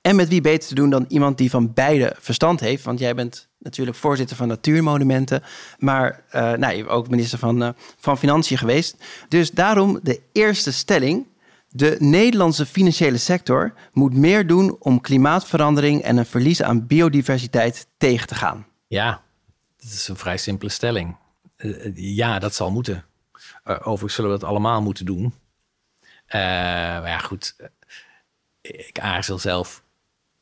En met wie beter te doen dan iemand die van beide verstand heeft? Want jij bent natuurlijk voorzitter van Natuurmonumenten, maar uh, nou, ook minister van, uh, van Financiën geweest. Dus daarom de eerste stelling. De Nederlandse financiële sector moet meer doen om klimaatverandering en een verlies aan biodiversiteit tegen te gaan. Ja, dat is een vrij simpele stelling. Eh, ja, dat zal moeten. Uh, overigens zullen we dat allemaal moeten doen. Uh, maar ja, goed. Ik aarzel zelf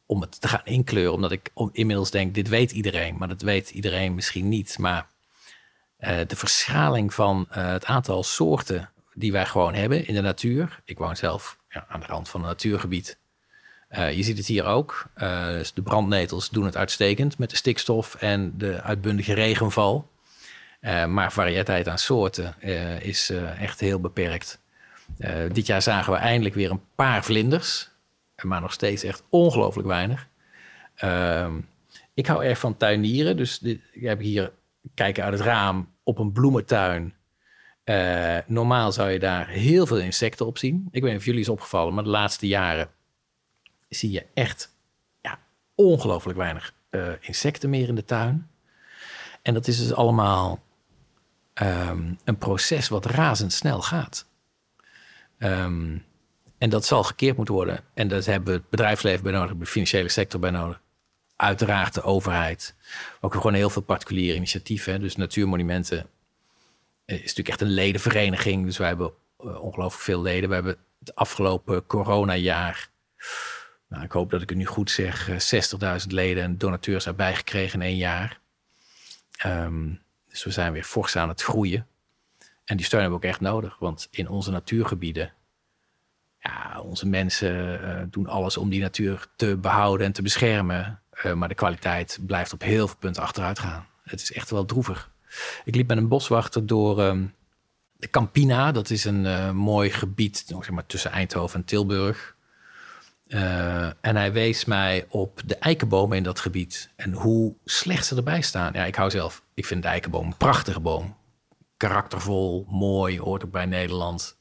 om het te gaan inkleuren, omdat ik inmiddels denk, dit weet iedereen, maar dat weet iedereen misschien niet. Maar de verschaling van het aantal soorten die wij gewoon hebben in de natuur. Ik woon zelf ja, aan de rand van een natuurgebied. je ziet het hier ook. Dus de brandnetels doen het uitstekend met de stikstof en de uitbundige regenval. Uh, maar variëteit aan soorten uh, is uh, echt heel beperkt. dit jaar zagen we eindelijk weer een paar vlinders, maar nog steeds echt ongelooflijk weinig. Ehm, ik hou erg van tuinieren. Dus dit, ik heb hier kijken uit het raam op een bloementuin. Eh, normaal zou je daar heel veel insecten op zien. Ik weet niet of jullie is opgevallen, maar de laatste jaren zie je echt ja, ongelooflijk weinig eh, insecten meer in de tuin. En dat is dus allemaal ehm, een proces wat razendsnel gaat. Ehm, en dat zal gekeerd moeten worden. En daar hebben we het bedrijfsleven bij nodig, de financiële sector bij nodig. Uiteraard de overheid. Ook gewoon heel veel particuliere initiatieven. Dus Natuurmonumenten is natuurlijk echt een ledenvereniging. Dus wij hebben uh, ongelooflijk veel leden. We hebben het afgelopen coronajaar, nou, ik hoop dat ik het nu goed zeg, 60.000 leden en donateurs erbij gekregen in één jaar. Ehm, dus we zijn weer fors aan het groeien. En die steun hebben we ook echt nodig, want in onze natuurgebieden, ja, onze mensen uh, doen alles om die natuur te behouden en te beschermen. Uh, maar de kwaliteit blijft op heel veel punten achteruit gaan. Het is echt wel droevig. Ik liep met een boswachter door um, de Campina. Dat is een uh, mooi gebied zeg maar, tussen Eindhoven en Tilburg. En hij wees mij op de eikenbomen in dat gebied en hoe slecht ze erbij staan. Ja, ik hou zelf, ik vind de eikenboom een prachtige boom. Karaktervol, mooi, hoort ook bij Nederland.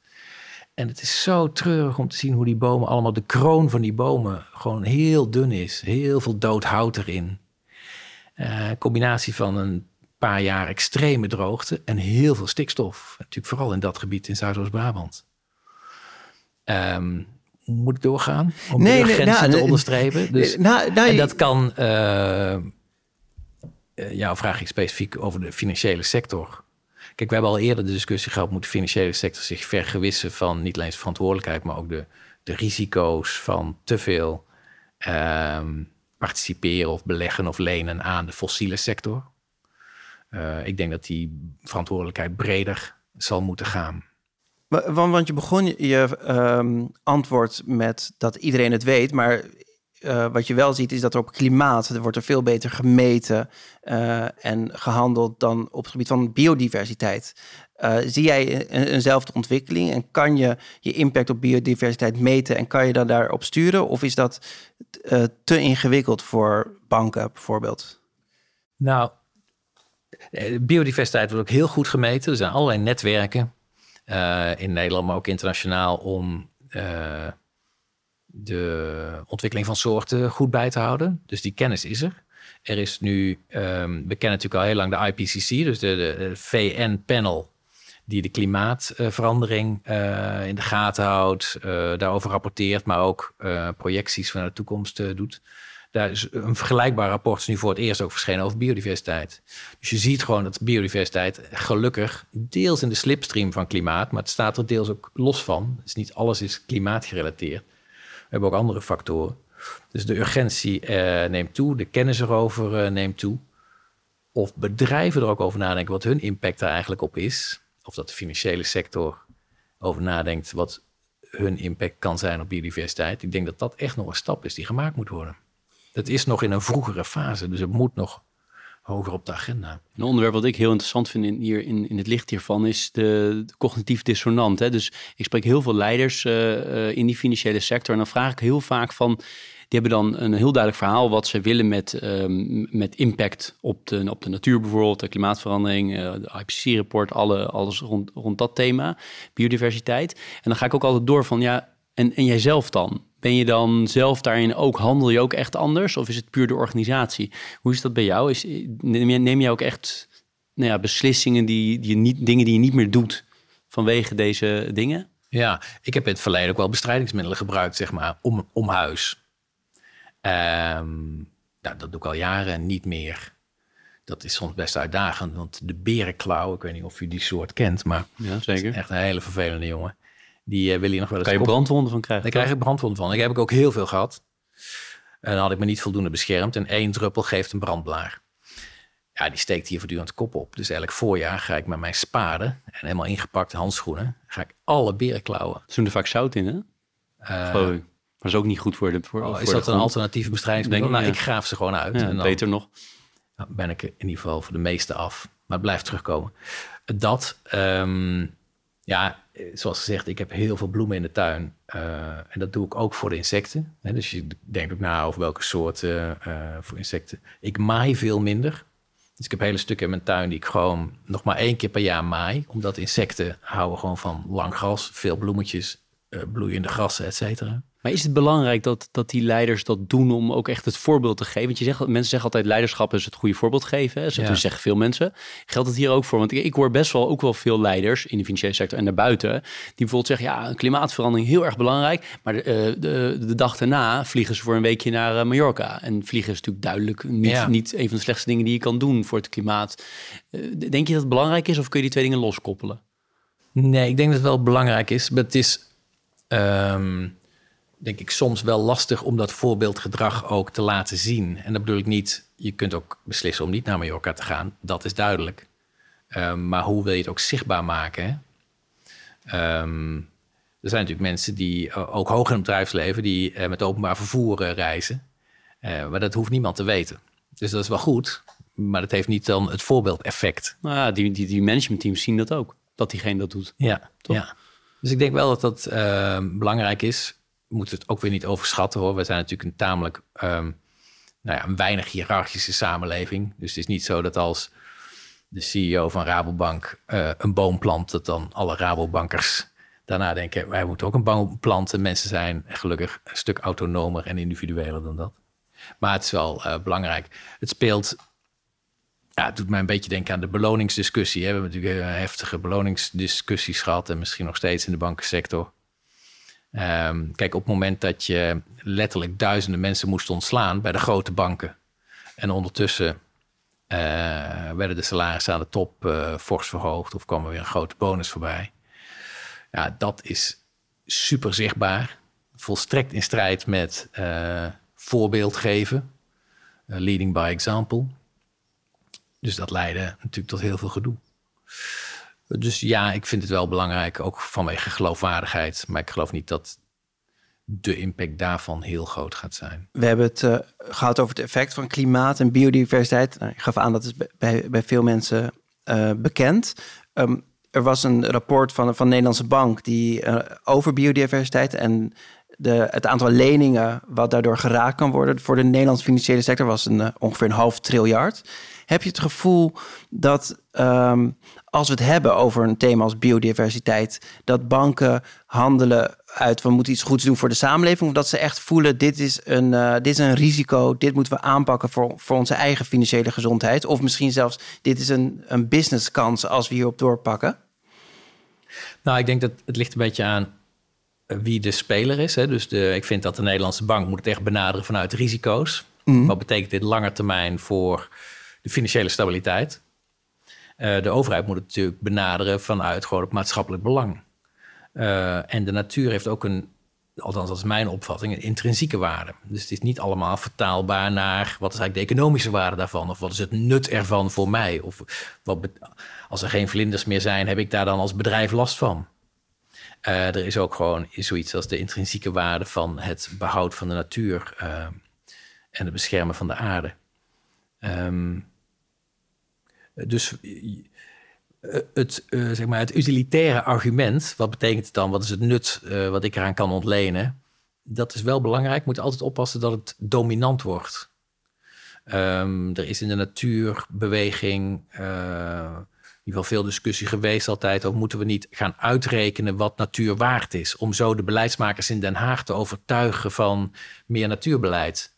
En het is zo treurig om te zien hoe die bomen allemaal, de kroon van die bomen, gewoon heel dun is. Heel veel dood hout erin. Uh, combinatie van een paar jaar extreme droogte en heel veel stikstof. Natuurlijk vooral in dat gebied in Zuidoost-Brabant. Um, moet ik doorgaan om nee, de grenzen nou, te onderstrepen? Dus, nou, nou, en dat kan, uh, ja, vraag ik specifiek over de financiële sector. Kijk, we hebben al eerder de discussie gehad, moet de financiële sector zich vergewissen van niet alleen zijn verantwoordelijkheid, maar ook de, de risico's van te veel um, participeren of beleggen of lenen aan de fossiele sector. Uh, ik denk dat die verantwoordelijkheid breder zal moeten gaan. Want, je begon je um, antwoord met dat iedereen het weet, maar uh, wat je wel ziet is dat er op klimaat, er wordt er veel beter gemeten uh, en gehandeld dan op het gebied van biodiversiteit. Uh, zie jij een, eenzelfde ontwikkeling en kan je je impact op biodiversiteit meten en kan je dan daarop sturen? Of is dat te ingewikkeld voor banken bijvoorbeeld? Nou, biodiversiteit wordt ook heel goed gemeten. Er zijn allerlei netwerken in Nederland, maar ook internationaal, om de ontwikkeling van soorten goed bij te houden. Dus die kennis is er. Er is nu, um, we kennen natuurlijk al heel lang de IPCC, dus de, de, VN-panel, die de klimaatverandering uh, in de gaten houdt, daarover rapporteert, maar ook projecties van de toekomst doet. Daar is een vergelijkbaar rapport is nu voor het eerst ook verschenen over biodiversiteit. Dus je ziet gewoon dat biodiversiteit gelukkig deels in de slipstream van klimaat, maar het staat er deels ook los van. Dus niet alles is klimaatgerelateerd. Hebben ook andere factoren. Dus de urgentie eh, neemt toe, de kennis erover uh, neemt toe. Of bedrijven er ook over nadenken wat hun impact daar eigenlijk op is. Of dat de financiële sector over nadenkt wat hun impact kan zijn op biodiversiteit. Ik denk dat dat echt nog een stap is die gemaakt moet worden. Het is nog in een vroegere fase, dus het moet nog hoger op de agenda. Een onderwerp wat ik heel interessant vind in, hier, in, in het licht hiervan is de, de cognitief dissonant. Hè? Dus ik spreek heel veel leiders uh, uh, in die financiële sector en dan vraag ik heel vaak van, die hebben dan een heel duidelijk verhaal wat ze willen met, um, met impact op de, op de natuur bijvoorbeeld, de klimaatverandering, uh, de IPCC-rapport, alle, alles rond, rond dat thema, biodiversiteit. En dan ga ik ook altijd door van, ja, en, en jijzelf dan? Ben je dan zelf daarin ook, handel je ook echt anders? Of is het puur de organisatie? Hoe is dat bij jou? Is, neem, je, je ook echt nou ja, beslissingen, die, die je niet, dingen die je niet meer doet vanwege deze dingen? Ja, ik heb in het verleden ook wel bestrijdingsmiddelen gebruikt, zeg maar, om, om huis. Um, nou, dat doe ik al jaren niet meer. Dat is soms best uitdagend, want de berenklauw, ik weet niet of u die soort kent, maar ja, zeker. echt een hele vervelende jongen. Die uh, wil je nog wel eens... Kan je brandwonden van krijgen? Daar krijg ik brandwonden van. Ik heb ik ook heel veel gehad. En dan had ik me niet voldoende beschermd. En één druppel geeft een brandblaar. Ja, die steekt hier voortdurend kop op. Dus elk voorjaar ga ik met mijn spade en helemaal ingepakte handschoenen... ga ik alle beren klauwen. Ze doen er vaak zout in, hè? Uh, Maar is ook niet goed voor de voor, oh, Is dat een alternatieve bestrijdingsmiddel? Nou, ik graaf ze gewoon uit. Ja, en dan, beter nog. Dan ben ik in ieder geval voor de meeste af. Maar het blijft terugkomen. Dat... Um, Ja, eh, zoals gezegd, ik heb heel veel bloemen in de tuin. Uh, en dat doe ik ook voor de insecten. dus je denkt ook na over welke soorten uh, voor insecten. Ik maai veel minder. Dus ik heb hele stukken in mijn tuin die ik gewoon nog maar één keer per jaar maai. Omdat insecten houden gewoon van lang gras, veel bloemetjes, bloeiende grassen, et cetera. Maar is het belangrijk dat, dat die leiders dat doen om ook echt het voorbeeld te geven? Want je zegt, mensen zeggen altijd leiderschap is het goede voorbeeld geven. Hè? Ja. zeggen veel mensen. Geldt het hier ook voor? Want ik, ik, hoor best wel ook wel veel leiders in de financiële sector en daarbuiten. Die bijvoorbeeld zeggen, ja, klimaatverandering heel erg belangrijk. Maar de, eh, de, de, dag daarna vliegen ze voor een weekje naar uh, Mallorca. En vliegen is natuurlijk duidelijk niet, niet een van de slechtste dingen die je kan doen voor het klimaat. Uh, denk je dat het belangrijk is of kun je die twee dingen loskoppelen? Nee, ik denk dat het wel belangrijk is. Maar het is... Um denk ik, soms wel lastig om dat voorbeeldgedrag ook te laten zien. En dat bedoel ik niet, je kunt ook beslissen om niet naar Mallorca te gaan, dat is duidelijk. Um, maar hoe wil je het ook zichtbaar maken? Um, er zijn natuurlijk mensen die uh, ook hoog in het bedrijfsleven, die uh, met openbaar vervoer uh, reizen. maar dat hoeft niemand te weten. Dus dat is wel goed, maar dat heeft niet dan het voorbeeldeffect. Nou ja, die, die, die managementteams zien dat ook, dat diegene dat doet. Ja, toch? ja. Dus ik denk wel dat dat ehm, belangrijk is moeten het ook weer niet overschatten hoor. We zijn natuurlijk een tamelijk um, nou ja, een weinig hiërarchische samenleving. Dus het is niet zo dat als de CEO van Rabobank uh, een boom plant, dat dan alle Rabobankers daarna denken, wij moeten ook een boom planten. Mensen zijn gelukkig een stuk autonomer en individueler dan dat. Maar het is wel uh, belangrijk. Het speelt, ja, het doet mij een beetje denken aan de beloningsdiscussie. We hebben natuurlijk heftige beloningsdiscussies gehad en misschien nog steeds in de bankensector. Um, kijk, op het moment dat je letterlijk duizenden mensen moest ontslaan bij de grote banken. En ondertussen uh, werden de salarissen aan de top uh, fors verhoogd of kwam er weer een grote bonus voorbij. Ja, dat is super zichtbaar. Volstrekt in strijd met uh, voorbeeld geven. leading by example. Dus dat leidde natuurlijk tot heel veel gedoe. Dus ja, ik vind het wel belangrijk, ook vanwege geloofwaardigheid. Maar ik geloof niet dat de impact daarvan heel groot gaat zijn. We hebben het uh, gehad over het effect van klimaat en biodiversiteit. Nou, ik gaf aan dat is bij, bij veel mensen uh, bekend. Um, er was een rapport van, van de Nederlandse Bank die uh, over biodiversiteit en de, het aantal leningen wat daardoor geraakt kan worden voor de Nederlandse financiële sector was een, ongeveer een half triljard. Heb je het gevoel dat um, als we het hebben over een thema als biodiversiteit, dat banken handelen uit we moeten iets goeds doen voor de samenleving, of dat ze echt voelen dit is een, uh, dit is een risico, dit moeten we aanpakken voor, voor onze eigen financiële gezondheid, of misschien zelfs dit is een, een businesskans als we hierop doorpakken? Nou, ik denk dat het ligt een beetje aan wie de speler is. Hè. Dus de, ik vind dat de Nederlandse bank moet het echt benaderen vanuit risico's. Mm. Wat betekent dit langer termijn voor de financiële stabiliteit? Uh, de overheid moet het natuurlijk benaderen vanuit gewoon het maatschappelijk belang. Uh, en de natuur heeft ook een, althans dat is mijn opvatting, een intrinsieke waarde. Dus het is niet allemaal vertaalbaar naar wat is eigenlijk de economische waarde daarvan, of wat is het nut ervan voor mij, of wat, als er geen vlinders meer zijn, heb ik daar dan als bedrijf last van. Uh, er is ook gewoon zoiets als de intrinsieke waarde van het behoud van de natuur en het beschermen van de aarde. Um, dus eh, het, uh, zeg maar het utilitaire argument, wat betekent het dan? Wat is het nut wat ik eraan kan ontlenen? Dat is wel belangrijk. Moet altijd oppassen dat het dominant wordt. Um, er is in de natuurbeweging uh, in ieder geval veel discussie geweest altijd over moeten we niet gaan uitrekenen wat natuur waard is. Om zo de beleidsmakers in Den Haag te overtuigen van meer natuurbeleid.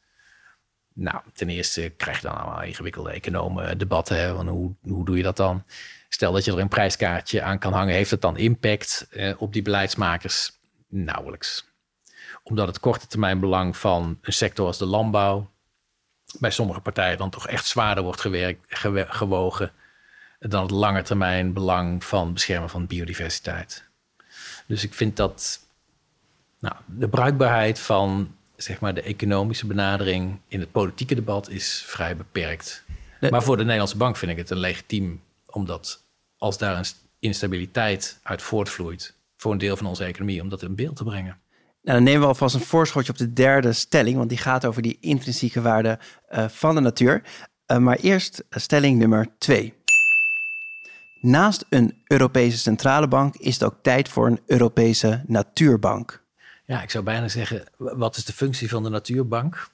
Nou, ten eerste krijg je dan allemaal ingewikkelde economen debatten. Hè, hoe, hoe doe je dat dan? Stel dat je er een prijskaartje aan kan hangen, heeft het dan impact eh, op die beleidsmakers? Nauwelijks. Omdat het korte termijn belang van een sector als de landbouw bij sommige partijen dan toch echt zwaarder wordt gewogen dan het lange termijn belang van beschermen van biodiversiteit. Dus ik vind dat nou, de bruikbaarheid van zeg maar, de economische benadering in het politieke debat is vrij beperkt. Maar voor de Nederlandse bank vind ik het een legitiem, omdat als daar een instabiliteit uit voortvloeit voor een deel van onze economie, om dat in beeld te brengen. Nou, dan nemen we alvast een voorschotje op de derde stelling, want die gaat over die intrinsieke waarde uh, van de natuur. Uh, maar eerst stelling nummer twee. Naast een Europese centrale bank is het ook tijd voor een Europese natuurbank. Ja, ik zou bijna zeggen, wat is de functie van de natuurbank?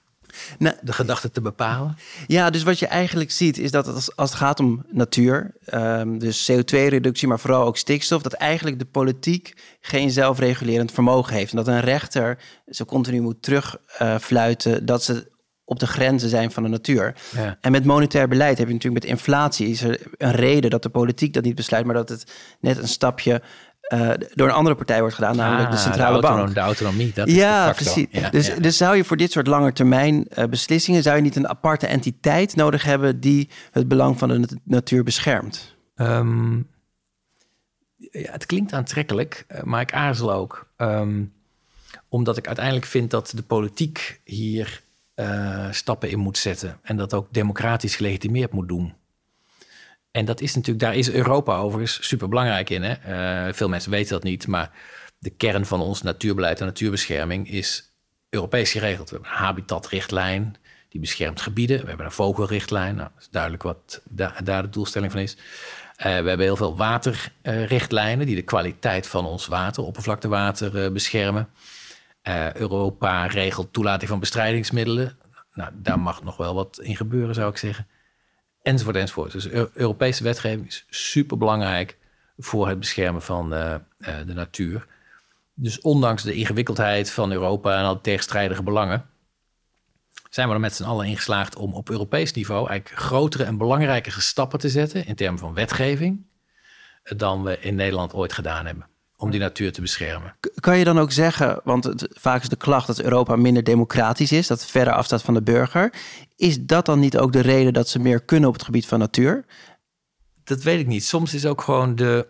Nou, de gedachte te bepalen? Ja, dus wat je eigenlijk ziet is dat als, als het gaat om natuur, um, dus CO2-reductie, maar vooral ook stikstof, dat eigenlijk de politiek geen zelfregulerend vermogen heeft. En dat een rechter zo continu moet terugfluiten uh, dat ze op de grenzen zijn van de natuur. Ja. En met monetair beleid heb je natuurlijk met inflatie is er een reden dat de politiek dat niet besluit, maar dat het net een stapje uh, door een andere partij wordt gedaan, namelijk de ah, centrale de bank. De autonomie, dat ja, precies. Ja, dus, dus zou je voor dit soort langetermijn uh, beslissingen, zou je niet een aparte entiteit nodig hebben die het belang van de natuur beschermt? Um, ja, het klinkt aantrekkelijk, eh, maar ik aarzel ook. Um, omdat ik uiteindelijk vind dat de politiek hier uh, stappen in moet zetten en dat ook democratisch gelegitimeerd moet doen. En dat is natuurlijk, daar is Europa overigens super belangrijk in. Hè? Uh, veel mensen weten dat niet, maar de kern van ons natuurbeleid en natuurbescherming is Europees geregeld. We hebben een habitatrichtlijn die beschermt gebieden. We hebben een vogelrichtlijn. Nou, is duidelijk wat daar de doelstelling van is. Uh, we hebben heel veel waterrichtlijnen die de kwaliteit van ons water, oppervlaktewater, uh, beschermen. Europa regelt toelating van bestrijdingsmiddelen. Nou, daar mag nog wel wat in gebeuren, zou ik zeggen enzovoort, enzovoort. Dus Europese wetgeving is super belangrijk voor het beschermen van uh, de natuur. Dus ondanks de ingewikkeldheid van Europa en al tegenstrijdige belangen, zijn we er met z'n allen ingeslaagd om op Europees niveau eigenlijk grotere en belangrijkere stappen te zetten in termen van wetgeving dan we in Nederland ooit gedaan hebben om die natuur te beschermen. Kan je dan ook zeggen, want het, vaak is de klacht dat Europa minder democratisch is, dat het verder afstaat van de burger. Is dat dan niet ook de reden dat ze meer kunnen op het gebied van natuur? Dat weet ik niet. Soms is ook gewoon de,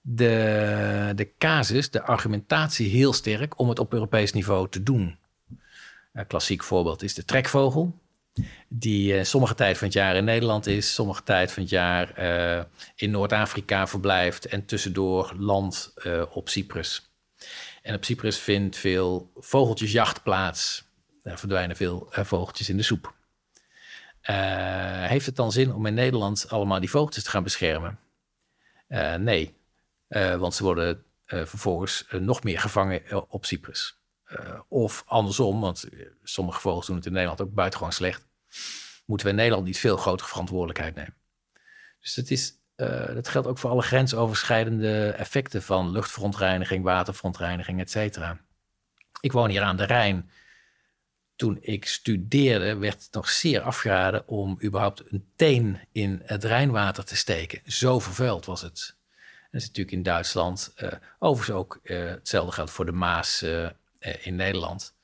de, de casus, de argumentatie heel sterk om het op Europees niveau te doen. Een klassiek voorbeeld is de trekvogel die uh, sommige tijd van het jaar in Nederland is, sommige tijd van het jaar uh, in Noord-Afrika verblijft en tussendoor landt uh, op Cyprus. En op Cyprus vindt veel vogeltjesjacht plaats. Daar verdwijnen veel vogeltjes in de soep. heeft het dan zin om in Nederland allemaal die vogeltjes te gaan beschermen? nee, want ze worden vervolgens nog meer gevangen op Cyprus. Of andersom, want sommige vogels doen het in Nederland ook buitengewoon slecht moeten we in Nederland niet veel grotere verantwoordelijkheid nemen. Dus dat, is, uh, dat geldt ook voor alle grensoverschrijdende effecten van luchtverontreiniging, waterverontreiniging, et cetera. Ik woon hier aan de Rijn. Toen ik studeerde, werd het nog zeer afgeraden om überhaupt een teen in het Rijnwater te steken. Zo vervuild was het. Dat is natuurlijk in Duitsland. Overigens ook hetzelfde geldt voor de Maas in Nederland.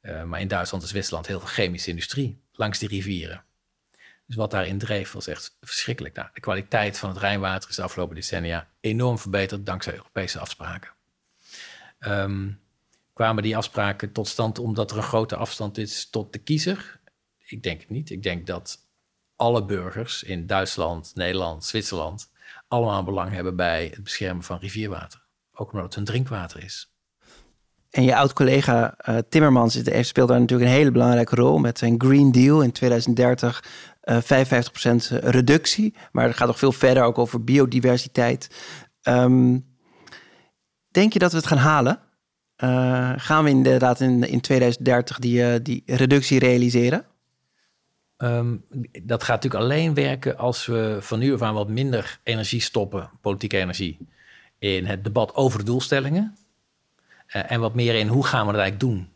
maar in Duitsland en Zwitserland heel veel chemische industrie langs die rivieren. Dus wat daarin dreef was echt verschrikkelijk. Nou, de kwaliteit van het Rijnwater is de afgelopen decennia enorm verbeterd dankzij Europese afspraken. Um, kwamen die afspraken tot stand omdat er een grote afstand is tot de kiezer? Ik denk het niet. Ik denk dat alle burgers in Duitsland, Nederland, Zwitserland allemaal belang hebben bij het beschermen van rivierwater. Ook omdat het hun drinkwater is. En je oud-collega uh, Timmermans speelt daar natuurlijk een hele belangrijke rol met zijn Green Deal in 2030. Uh, 55% reductie, maar het gaat nog veel verder ook over biodiversiteit. Um, denk je dat we het gaan halen? Uh, gaan we inderdaad in, in 2030 die, uh, die reductie realiseren? Um, dat gaat natuurlijk alleen werken als we van nu af aan wat minder energie stoppen, politieke energie, in het debat over doelstellingen. Uh, en wat meer in hoe gaan we dat eigenlijk doen.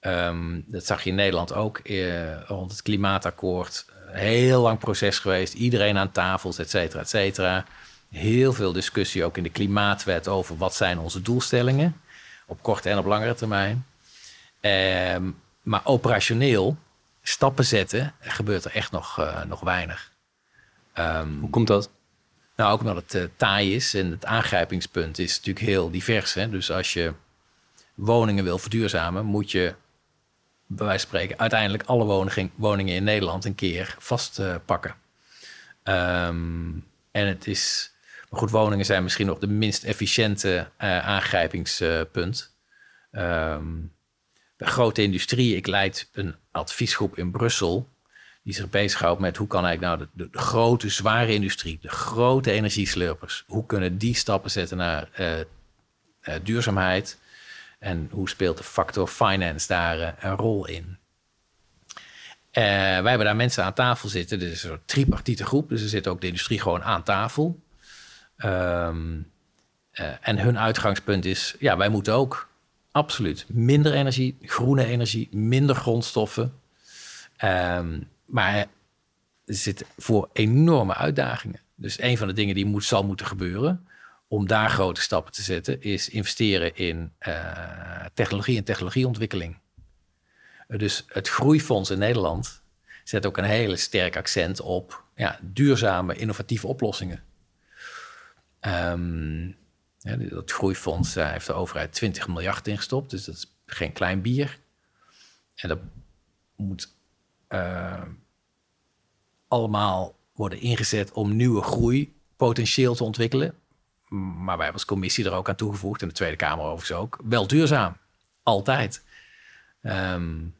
Um, dat zag je in Nederland ook uh, rond het klimaatakkoord. Heel lang proces geweest, iedereen aan tafels, et cetera, et cetera. Heel veel discussie ook in de klimaatwet over wat zijn onze doelstellingen. Op korte en op langere termijn. Um, maar operationeel, stappen zetten, gebeurt er echt nog, uh, nog weinig. Um, hoe komt dat? Nou, ook omdat het uh, taai is en het aangrijpingspunt is natuurlijk heel divers. Hè? Dus als je woningen wil verduurzamen, moet je bij wijze van spreken uiteindelijk alle woningen, in Nederland een keer vastpakken. Um, en het is, maar goed, woningen zijn misschien nog de minst efficiënte uh, aangrijpingspunt. Um, bij grote industrie, ik leid een adviesgroep in Brussel die zich bezighoudt met hoe kan eigenlijk nou de, grote, zware industrie, de grote energieslurpers, hoe kunnen die stappen zetten naar uh, uh, duurzaamheid en hoe speelt de factor finance daar uh, een rol in? wij hebben daar mensen aan tafel zitten, dus een soort tripartiete groep, dus er zit ook de industrie gewoon aan tafel. Um, en hun uitgangspunt is, ja, wij moeten ook absoluut minder energie, groene energie, minder grondstoffen. Um, maar er zit voor enorme uitdagingen. Dus een van de dingen die moet, zal moeten gebeuren om daar grote stappen te zetten, is investeren in uh, technologie en technologieontwikkeling. Dus het Groeifonds in Nederland zet ook een hele sterk accent op ja, duurzame, innovatieve oplossingen. Um, ja, dat Groeifonds heeft de overheid 20 miljard ingestopt, dus dat is geen klein bier. En dat moet uh, allemaal worden ingezet om nieuwe groeipotentieel te ontwikkelen. Maar wij hebben als commissie er ook aan toegevoegd, en de Tweede Kamer overigens ook, wel duurzaam. Altijd. Um,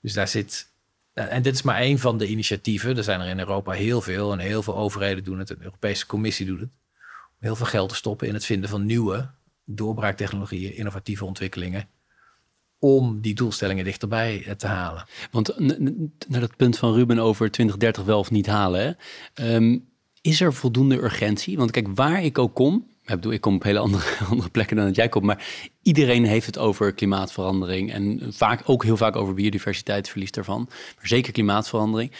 dus daar zit. En dit is maar één van de initiatieven. Er zijn er in Europa heel veel en heel veel overheden doen het. De Europese Commissie doet het. Om heel veel geld te stoppen in het vinden van nieuwe doorbraaktechnologieën, innovatieve ontwikkelingen om die doelstellingen dichterbij eh, te halen. Want naar dat punt van Ruben over 2030 wel of niet halen. Hè? Um, is er voldoende urgentie? Want kijk, waar ik ook kom, ik, bedoel, ik kom op hele andere, andere plekken dan dat jij komt, maar iedereen heeft het over klimaatverandering en vaak ook heel vaak over biodiversiteitsverlies daarvan, maar zeker klimaatverandering.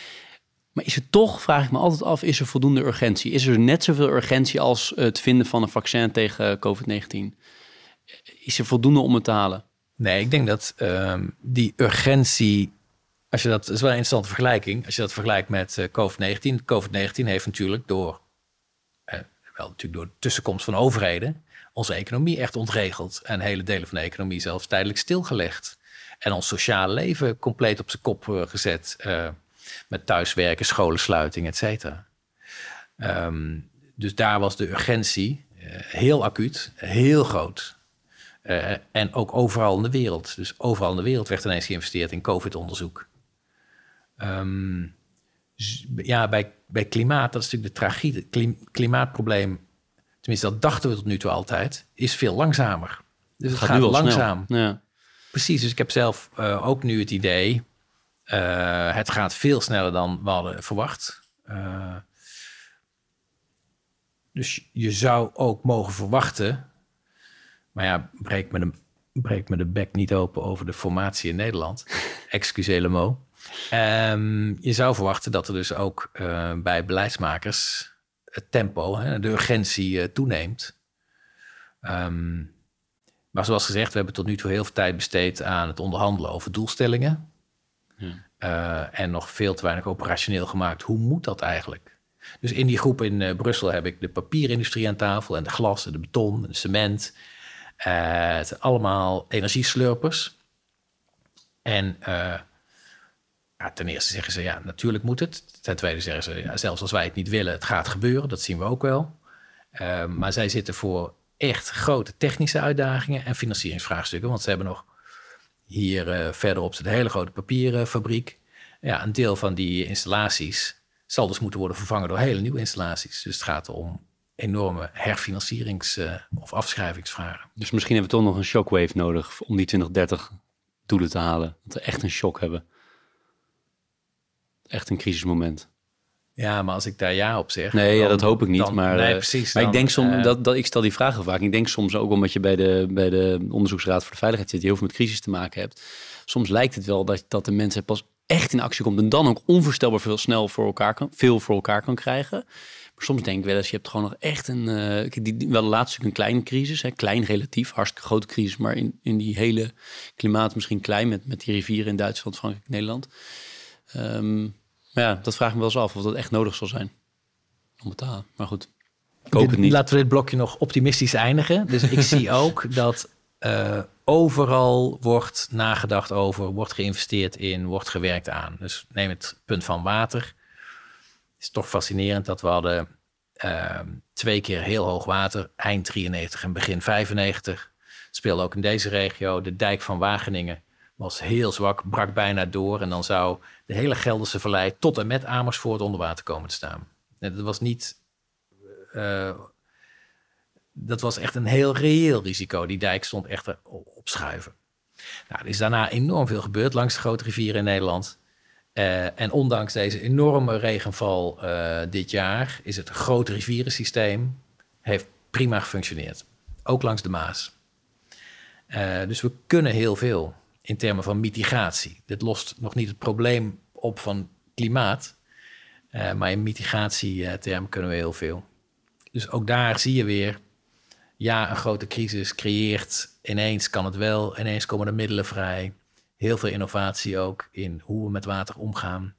Maar is er toch, vraag ik me altijd af, is er voldoende urgentie? Is er net zoveel urgentie als het vinden van een vaccin tegen COVID-19? Is er voldoende om het te halen? Nee, ik denk dat um, die urgentie, als je dat, is wel een interessante vergelijking, als je dat vergelijkt met uh, COVID-19. COVID-19 heeft natuurlijk door, uh, wel natuurlijk door de tussenkomst van overheden, onze economie echt ontregeld. En hele delen van de economie zelfs tijdelijk stilgelegd. En ons sociale leven compleet op zijn kop uh, gezet. met thuiswerken, scholensluiting, et cetera. Um, dus daar was de urgentie heel acuut, heel groot. Uh, en ook overal in de wereld. Dus overal in de wereld werd ineens geïnvesteerd in COVID-onderzoek. Um, ja, bij, bij klimaat, dat is natuurlijk de tragie. Het klimaatprobleem, tenminste dat dachten we tot nu toe altijd, is veel langzamer. Dus het gaat, gaat langzaam. Ja. Precies, dus ik heb zelf uh, ook nu het idee, uh, het gaat veel sneller dan we hadden verwacht. dus je zou ook mogen verwachten maar ja, breek me de, breek me de bek niet open over de formatie in Nederland. Excusez mot. Um, je zou verwachten dat er dus ook uh, bij beleidsmakers het tempo, hè, de urgentie uh, toeneemt. Um, maar zoals gezegd, we hebben tot nu toe heel veel tijd besteed aan het onderhandelen over doelstellingen. Ja. Uh, en nog veel te weinig operationeel gemaakt. Hoe moet dat eigenlijk? Dus in die groep in Brussel heb ik de papierindustrie aan tafel en de glas en de beton en de cement uh, het zijn allemaal energieslurpers. En uh, ja, ten eerste zeggen ze, ja, natuurlijk moet het. Ten tweede zeggen ze, ja, zelfs als wij het niet willen, het gaat gebeuren. Dat zien we ook wel. Uh, maar zij zitten voor echt grote technische uitdagingen en financieringsvraagstukken. Want ze hebben nog hier verderop een hele grote papierfabriek. Ja, een deel van die installaties zal dus moeten worden vervangen door hele nieuwe installaties. Dus het gaat om enorme herfinancierings- uh, of afschrijvingsvragen. Dus misschien hebben we toch nog een shockwave nodig om die 2030 doelen te halen. Dat we echt een shock hebben. Echt een crisismoment. Ja, maar als ik daar ja op zeg. Nee, ja, dat hoop ik niet. maar, nee, uh, precies. Maar ik denk soms, uh, dat, dat ik stel die vragen vaak. Ik denk soms ook omdat je bij de, bij de Onderzoeksraad voor de Veiligheid zit, die heel veel met crisis te maken hebt. Soms lijkt het wel dat, dat de mensen pas echt in actie komt en dan ook onvoorstelbaar veel snel voor elkaar kan, veel voor elkaar kan krijgen. Maar soms denk ik wel eens, je hebt gewoon nog echt een, uh, die, die, wel laatst een kleine crisis, hè, klein relatief, hartstikke grote crisis, maar in, in die hele klimaat misschien klein met, met die rivieren in Duitsland, Frankrijk, Nederland. Um, maar ja, dat vraag ik me wel eens af of dat echt nodig zal zijn om het te halen. Maar goed, ik hoop dit, het niet. Laten we dit blokje nog optimistisch eindigen. Dus ik zie ook dat uh, overal wordt nagedacht over, wordt geïnvesteerd in, wordt gewerkt aan. Dus neem het punt van water is toch fascinerend dat we hadden uh, twee keer heel hoog water, eind 93 en begin 95. Het speelde ook in deze regio. De dijk van Wageningen was heel zwak, brak bijna door. En dan zou de hele Gelderse Vallei tot en met Amersfoort onder water komen te staan. En dat was niet... eh, dat was echt een heel reëel risico. Die dijk stond echt op schuiven. Nou, er is daarna enorm veel gebeurd langs de grote rivieren in Nederland. Eh, en ondanks deze enorme regenval eh, dit jaar is het grote rivierensysteem heeft prima gefunctioneerd. Ook langs de Maas. Eh, dus we kunnen heel veel in termen van mitigatie. Dit lost nog niet het probleem op van klimaat. maar in mitigatietermen kunnen we heel veel. Dus ook daar zie je weer... Ja, een grote crisis creëert ineens kan het wel. Ineens komen er middelen vrij. Heel veel innovatie ook in hoe we met water omgaan.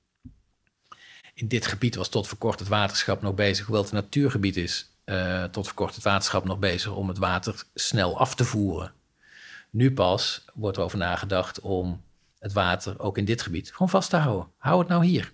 In dit gebied was tot voor kort het waterschap nog bezig, hoewel het een natuurgebied is, eh, tot voor kort het waterschap nog bezig om het water snel af te voeren. Nu pas wordt er over nagedacht om het water ook in dit gebied gewoon vast te houden. Hou het nou hier.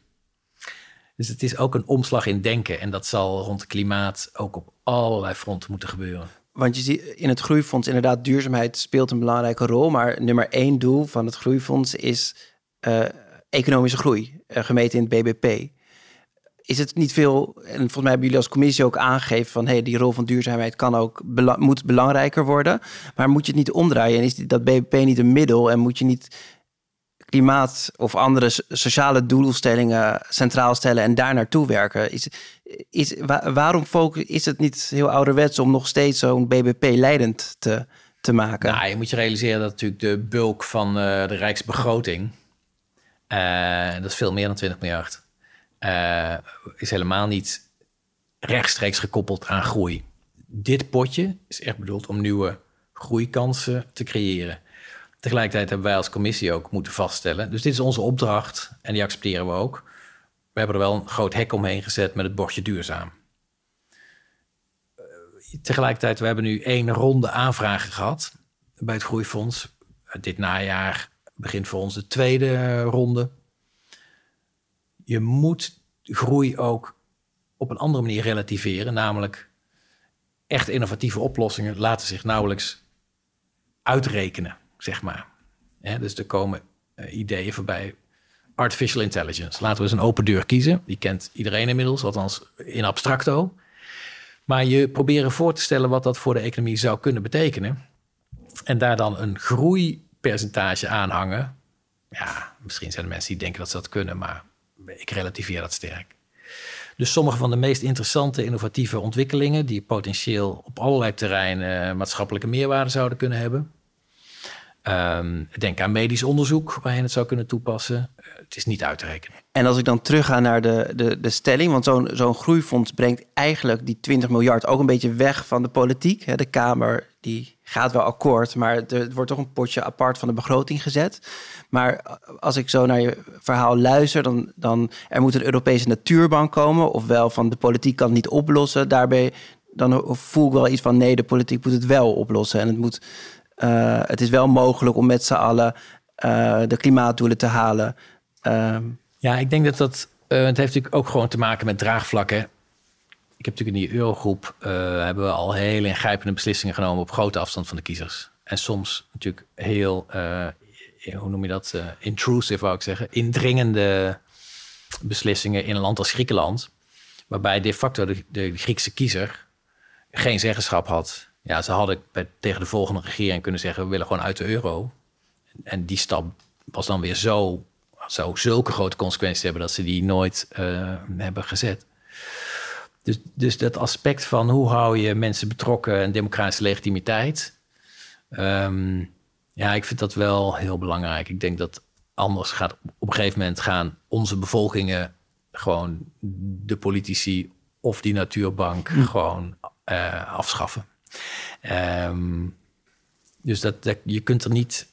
Dus het is ook een omslag in denken en dat zal rond het klimaat ook op allerlei fronten moeten gebeuren. Want je ziet in het groeifonds inderdaad duurzaamheid speelt een belangrijke rol. Maar nummer één doel van het groeifonds is eh, economische groei, eh, gemeten in het BBP. Is het niet veel, en volgens mij hebben jullie als commissie ook aangegeven van hey, die rol van duurzaamheid kan ook moet belangrijker worden. Maar moet je het niet omdraaien? En is dat BBP niet een middel? En moet je niet klimaat of andere so- sociale doelstellingen centraal stellen en daar naartoe werken? Is, is, wa- waarom focus, is het niet heel ouderwets om nog steeds zo'n BBP leidend te, te maken? Nou, je moet je realiseren dat natuurlijk de bulk van eh, de rijksbegroting, eh, dat is veel meer dan 20 miljard, eh, is helemaal niet rechtstreeks gekoppeld aan groei. Dit potje is echt bedoeld om nieuwe groeikansen te creëren. Tegelijkertijd hebben wij als commissie ook moeten vaststellen. Dus dit is onze opdracht en die accepteren we ook. We hebben er wel een groot hek omheen gezet met het bordje duurzaam. Eh, Tegelijkertijd, we hebben nu één ronde aanvragen gehad bij het Groeifonds. Eh, Dit najaar begint voor ons de tweede ronde. Je moet groei ook op een andere manier relativeren, namelijk echt innovatieve oplossingen laten zich nauwelijks uitrekenen, zeg maar. Dus er komen eh, ideeën voorbij. Artificial intelligence. Laten we eens een open deur kiezen. Die kent iedereen inmiddels, althans in abstracto. Maar je proberen voor te stellen wat dat voor de economie zou kunnen betekenen. En daar dan een groeipercentage aan hangen. Ja, misschien zijn er mensen die denken dat ze dat kunnen, maar ik relativeer dat sterk. Dus sommige van de meest interessante innovatieve ontwikkelingen, die potentieel op allerlei terreinen maatschappelijke meerwaarde zouden kunnen hebben. Ehm, denk aan medisch onderzoek waar je het zou kunnen toepassen. Eh, het is niet uit te rekenen. En als ik dan terugga naar de, de, de stelling, want zo'n zo'n groeifonds brengt eigenlijk die 20 miljard ook een beetje weg van de politiek. De Kamer die gaat wel akkoord, maar er wordt toch een potje apart van de begroting gezet. Maar als ik zo naar je verhaal luister, dan, dan er moet een Europese natuurbank komen, ofwel van de politiek kan het niet oplossen. Daarbij dan voel ik wel iets van nee, de politiek moet het wel oplossen en het moet. Eh, het is wel mogelijk om met z'n allen eh, de klimaatdoelen te halen. Ehm, Ja, ik denk dat dat. eh, het heeft natuurlijk ook gewoon te maken met draagvlakken. Ik heb natuurlijk in die eurogroep. hebben we al hele ingrijpende beslissingen genomen op grote afstand van de kiezers. En soms natuurlijk heel. hoe noem je dat? intrusive, wou ik zeggen. Indringende beslissingen in een land als Griekenland. Waarbij de facto de, de Griekse kiezer geen zeggenschap had. Ja, ze hadden bij, tegen de volgende regering kunnen zeggen: we willen gewoon uit de euro. En die stap was dan weer zo, zou zulke grote consequenties hebben dat ze die nooit eh, hebben gezet. Dus, dus dat aspect van hoe hou je mensen betrokken en democratische legitimiteit. ehm, ja, ik vind dat wel heel belangrijk. Ik denk dat anders gaat op een gegeven moment gaan onze bevolkingen gewoon de politici of die natuurbank gewoon eh, afschaffen. Ehm, dus dat, dat, je kunt er niet,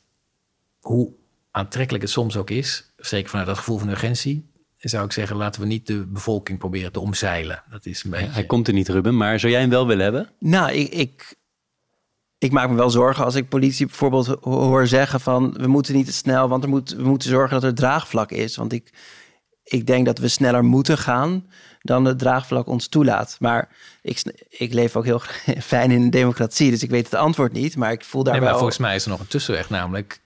hoe aantrekkelijk het soms ook is, zeker vanuit dat gevoel van urgentie, zou ik zeggen, laten we niet de bevolking proberen te omzeilen. Dat is een beetje... Hij komt er niet, Ruben, maar zou jij hem wel willen hebben? Nou, ik, ik, ik maak me wel zorgen als ik politie bijvoorbeeld ho- hoor zeggen van we moeten niet te snel, want er moet, we moeten zorgen dat er draagvlak is. Want ik, ik denk dat we sneller moeten gaan dan het draagvlak ons toelaat. Maar ik, ik leef ook heel fijn in een democratie, dus ik weet het antwoord niet. Maar ik voel daar Nee, maar wel... volgens mij is er nog een tussenweg, namelijk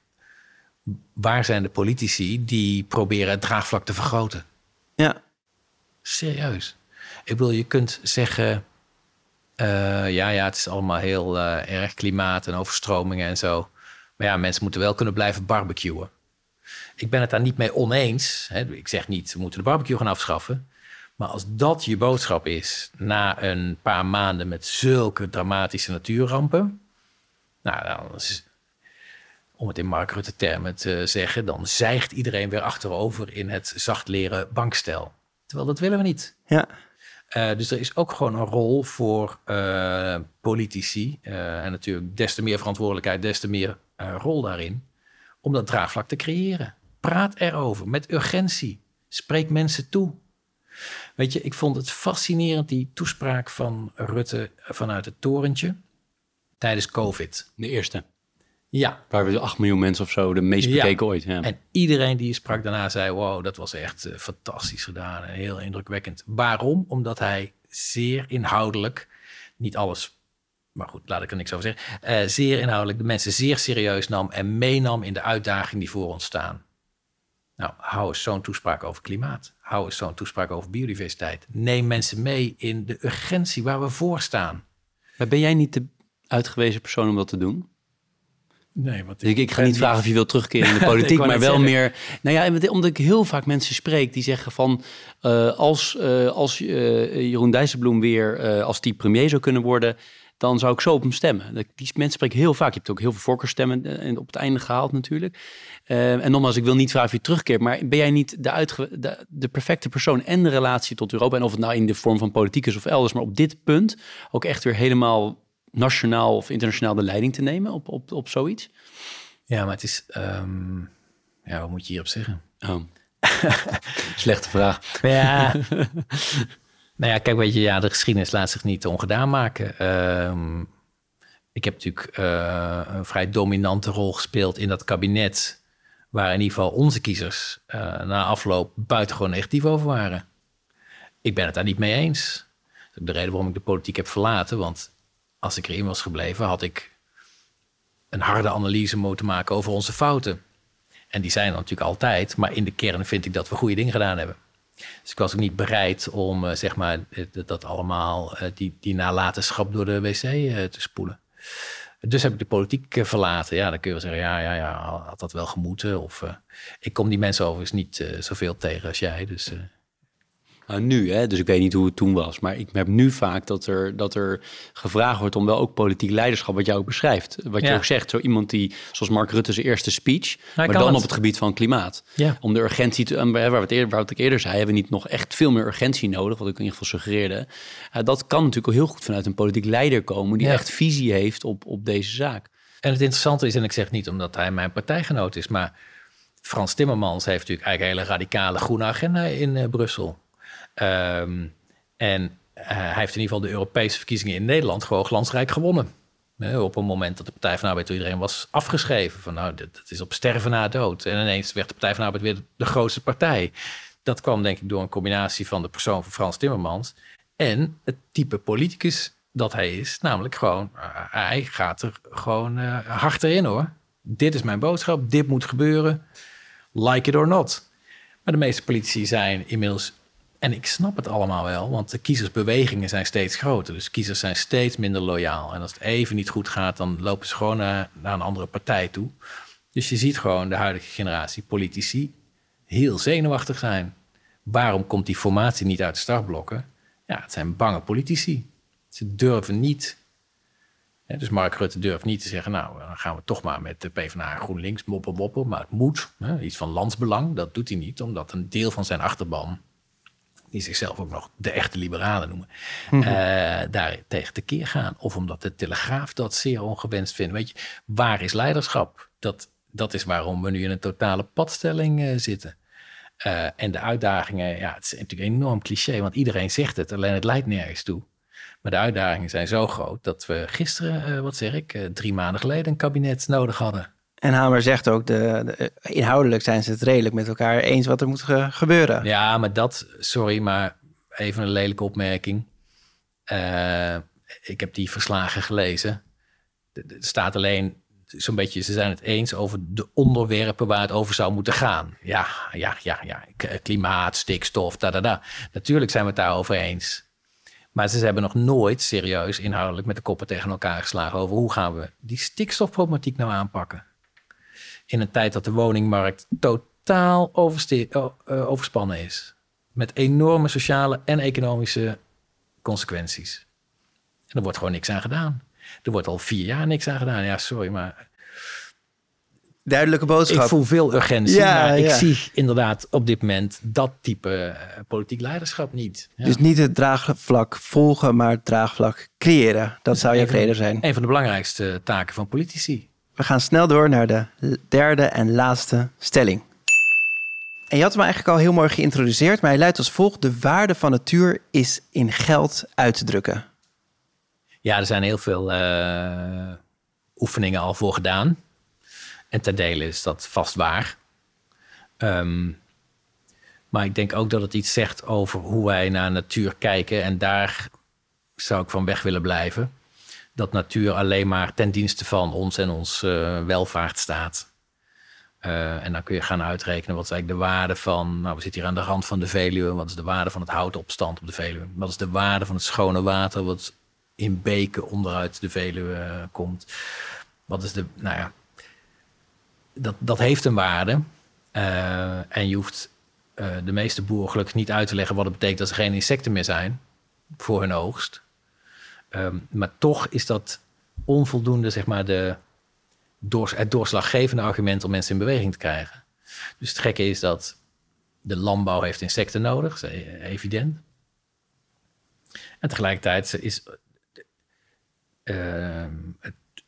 Waar zijn de politici die proberen het draagvlak te vergroten? Ja. Serieus. Ik bedoel, je kunt zeggen... eh, ja, ja, het is allemaal heel eh, erg klimaat en overstromingen en zo. Maar ja, mensen moeten wel kunnen blijven barbecuen. Ik ben het daar niet mee oneens. Hè. Ik zeg niet, we moeten de barbecue gaan afschaffen. Maar als dat je boodschap is na een paar maanden met zulke dramatische natuurrampen... Nou, dan is- om het in Mark Rutte termen te zeggen... dan zijgt iedereen weer achterover in het zacht leren bankstel. Terwijl dat willen we niet. Ja. Eh, dus er is ook gewoon een rol voor eh, politici. eh, en natuurlijk des te meer verantwoordelijkheid, des te meer rol daarin. Om dat draagvlak te creëren. Praat erover met urgentie. Spreek mensen toe. Weet je, ik vond het fascinerend, die toespraak van Rutte vanuit het torentje tijdens COVID. De eerste. Ja, Waar we 8 miljoen mensen of zo, de meest Ja. bekeken ooit. Ja. en iedereen die sprak daarna zei: Wow, dat was echt eh, fantastisch gedaan en heel indrukwekkend. Waarom? Omdat hij zeer inhoudelijk, niet alles, maar goed, laat ik er niks over zeggen. eh, zeer inhoudelijk de mensen zeer serieus nam en meenam in de uitdagingen die voor ons staan. Nou, hou eens zo'n toespraak over klimaat. Hou eens zo'n toespraak over biodiversiteit. Neem mensen mee in de urgentie waar we voor staan. Maar ben jij niet de uitgewezen persoon om dat te doen? Nee, want Ik, ik ga niet vragen of je wilt terugkeren in de politiek, maar wel zeggen. meer. Nou ja, omdat ik heel vaak mensen spreek die zeggen van eh, als, eh, als eh, Jeroen Dijsselbloem weer als die premier zou kunnen worden, dan zou ik zo op hem stemmen. Die mensen spreken heel vaak. Je hebt ook heel veel voorkeurstemmen op het einde gehaald natuurlijk. Eh, en nogmaals, ik wil niet vragen of je terugkeert, maar ben jij niet de, de perfecte persoon en de relatie tot Europa, en of het nou in de vorm van politiek is of elders, maar op dit punt ook echt weer helemaal nationaal of internationaal de leiding te nemen op, op, op zoiets? Ja, maar het is. ehm, ja, wat moet je hierop zeggen? Oh. Slechte vraag. Ja. nou ja, kijk, weet je, ja, de geschiedenis laat zich niet ongedaan maken. Ehm, ik heb natuurlijk eh, een vrij dominante rol gespeeld in dat kabinet, waar in ieder geval onze kiezers eh, na afloop buitengewoon negatief over waren. Ik ben het daar niet mee eens. Dat is de reden waarom ik de politiek heb verlaten. Want als ik erin was gebleven, had ik een harde analyse moeten maken over onze fouten. En die zijn er natuurlijk altijd, maar in de kern vind ik dat we goede dingen gedaan hebben. Dus ik was ook niet bereid om, eh, zeg maar, eh, dat, allemaal, die, die nalatenschap door de wc te spoelen. Dus heb ik de politiek eh, verlaten. Ja, dan kun je wel zeggen, ja, ja, ja, had dat wel gemoeten. Of, eh, ik kom die mensen overigens niet eh, zoveel tegen als jij. Dus Nou, nu, hè, dus ik weet niet hoe het toen was. Maar ik heb nu vaak dat er, dat er gevraagd wordt om wel ook politiek leiderschap, wat jij ook beschrijft. Wat je ook zegt, zo iemand die, zoals Mark Rutte zijn eerste speech, maar dan het. op het gebied van klimaat. Ja. Om de urgentie, te, waar, we het eerder, waar ik eerder zei, hebben we niet nog echt veel meer urgentie nodig, wat ik in ieder geval suggereerde. Dat kan natuurlijk heel goed vanuit een politiek leider komen, die Ja. echt visie heeft op, op deze zaak. En het interessante is, en ik zeg niet omdat hij mijn partijgenoot is, maar Frans Timmermans heeft natuurlijk eigenlijk een hele radicale groene agenda in eh, Brussel. Ehm, en eh, hij heeft in ieder geval de Europese verkiezingen in Nederland gewoon glansrijk gewonnen. Op een moment dat de Partij van Arbeid door iedereen was afgeschreven. Van nou, dit is op sterven na dood. En ineens werd de Partij van Arbeid weer de grootste partij. Dat kwam denk ik door een combinatie van de persoon van Frans Timmermans en het type politicus dat hij is. Namelijk gewoon, eh, hij gaat er gewoon eh, hard in hoor. Dit is mijn boodschap, dit moet gebeuren. Like it or not. Maar de meeste politici zijn inmiddels, en ik snap het allemaal wel, want de kiezersbewegingen zijn steeds groter. Dus kiezers zijn steeds minder loyaal. En als het even niet goed gaat, dan lopen ze gewoon naar, een andere partij toe. Dus je ziet gewoon de huidige generatie politici heel zenuwachtig zijn. Waarom komt die formatie niet uit de startblokken? Ja, het zijn bange politici. Ze durven niet. Hè, dus Mark Rutte durft niet te zeggen, nou, dan gaan we toch maar met de PvdA en GroenLinks moppen moppen. Maar het moet, hè, iets van landsbelang, dat doet hij niet. Omdat een deel van zijn achterban, die zichzelf ook nog de echte liberalen noemen, eh, daar tegen tekeer gaan. Of omdat de Telegraaf dat zeer ongewenst vindt. Weet je, waar is leiderschap? Dat, dat is waarom we nu in een totale padstelling eh, zitten. Eh, en de uitdagingen, ja, het is natuurlijk een enorm cliché, want iedereen zegt het, alleen het leidt nergens toe. Maar de uitdagingen zijn zo groot dat we gisteren, wat zeg ik, drie maanden geleden een kabinet nodig hadden. En Hamer zegt ook, de, de- inhoudelijk zijn ze het redelijk met elkaar eens wat er moet ge- gebeuren. Ja, maar dat, sorry, maar even een lelijke opmerking. Eh, ik heb die verslagen gelezen. Er er staat alleen zo'n beetje, ze zijn het eens over de onderwerpen waar het over zou moeten gaan. Ja, ja, ja, ja. Klimaat, stikstof, da, da, da. Natuurlijk zijn we het daarover eens. Maar ze hebben nog nooit serieus inhoudelijk met de koppen tegen elkaar geslagen over hoe gaan we die stikstofproblematiek nou aanpakken. In een tijd dat de woningmarkt totaal uh, overspannen is. Met enorme sociale en economische consequenties. En er wordt gewoon niks aan gedaan. Er wordt al vier jaar niks aan gedaan. Ja, sorry, maar... Duidelijke boodschap. Ik voel veel urgentie, ja, maar ik zie inderdaad op dit moment dat type eh, politiek leiderschap niet. Ja. Dus niet het draagvlak volgen, maar het draagvlak creëren. Dat zou je reden zijn. Een van de belangrijkste taken van politici. We gaan snel door naar de derde en laatste stelling. En je had hem eigenlijk al heel mooi geïntroduceerd, maar hij luidt als volgt: De waarde van natuur is in geld uit te drukken. Ja, er zijn heel veel uh, oefeningen al voor gedaan. En ten dele is dat vast waar. Um, maar ik denk ook dat het iets zegt over hoe wij naar natuur kijken. En daar zou ik van weg willen blijven. Dat natuur alleen maar ten dienste van ons en ons uh, welvaart staat. Uh, en dan kun je gaan uitrekenen wat is eigenlijk de waarde van. Nou, we zitten hier aan de rand van de Veluwe. Wat is de waarde van het houtopstand op de Veluwe? Wat is de waarde van het schone water? Wat in beken onderuit de Veluwe uh, komt? Wat is de. Nou ja. Dat, dat heeft een waarde. En je hoeft de meeste boeren niet uit te leggen wat het betekent dat er geen insecten meer zijn voor hun oogst. Um, maar toch is dat onvoldoende, zeg maar, de, het doorslaggevende argument om mensen in beweging te krijgen. Dus het gekke is dat de landbouw heeft insecten nodig, e- evident. En tegelijkertijd is uh,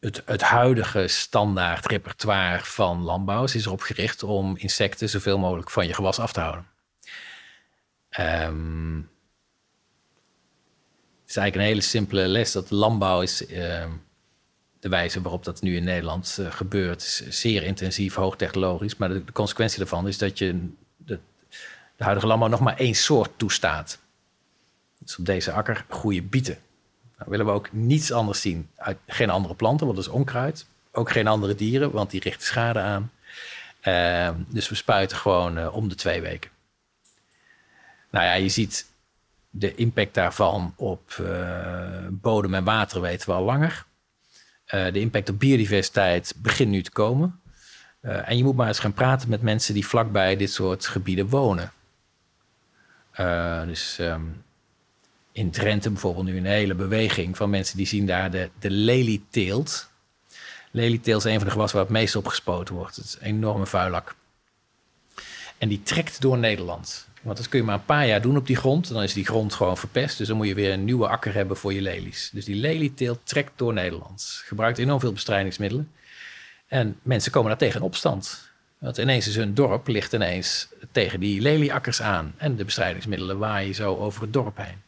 het, het, huidige standaard repertoire van landbouw is erop gericht om insecten zoveel mogelijk van je gewas af te houden. Um, is eigenlijk een hele simpele les dat landbouw is. Uh, de wijze waarop dat nu in Nederland uh, gebeurt zeer intensief, hoogtechnologisch. Maar de, consequentie daarvan is dat je de, de huidige landbouw nog maar één soort toestaat. Dus op deze akker groeien bieten. Nou willen we ook niets anders zien. Geen andere planten, want dat is onkruid. Ook geen andere dieren, want die richten schade aan. Uh, dus we spuiten gewoon uh, om de twee weken. Nou ja, je ziet de impact daarvan op bodem en water weten we al langer. Uh, de impact op biodiversiteit begint nu te komen. Uh, en je moet maar eens gaan praten met mensen die vlakbij dit soort gebieden wonen. Dus um, in Drenthe bijvoorbeeld nu een hele beweging van mensen die zien daar de, de lelieteelt. Lelieteelt is een van de gewassen waar het meest op gespoten wordt. Het is een enorme vuilak. En die trekt door Nederland. Want dat kun je maar een paar jaar doen op die grond. Dan is die grond gewoon verpest. Dus dan moet je weer een nieuwe akker hebben voor je lelies. Dus die lelieteelt trekt door Nederland. Gebruikt enorm veel bestrijdingsmiddelen. En mensen komen daar tegen opstand. Want ineens is hun dorp ligt ineens tegen die lelieakkers aan. En de bestrijdingsmiddelen waaien zo over het dorp heen.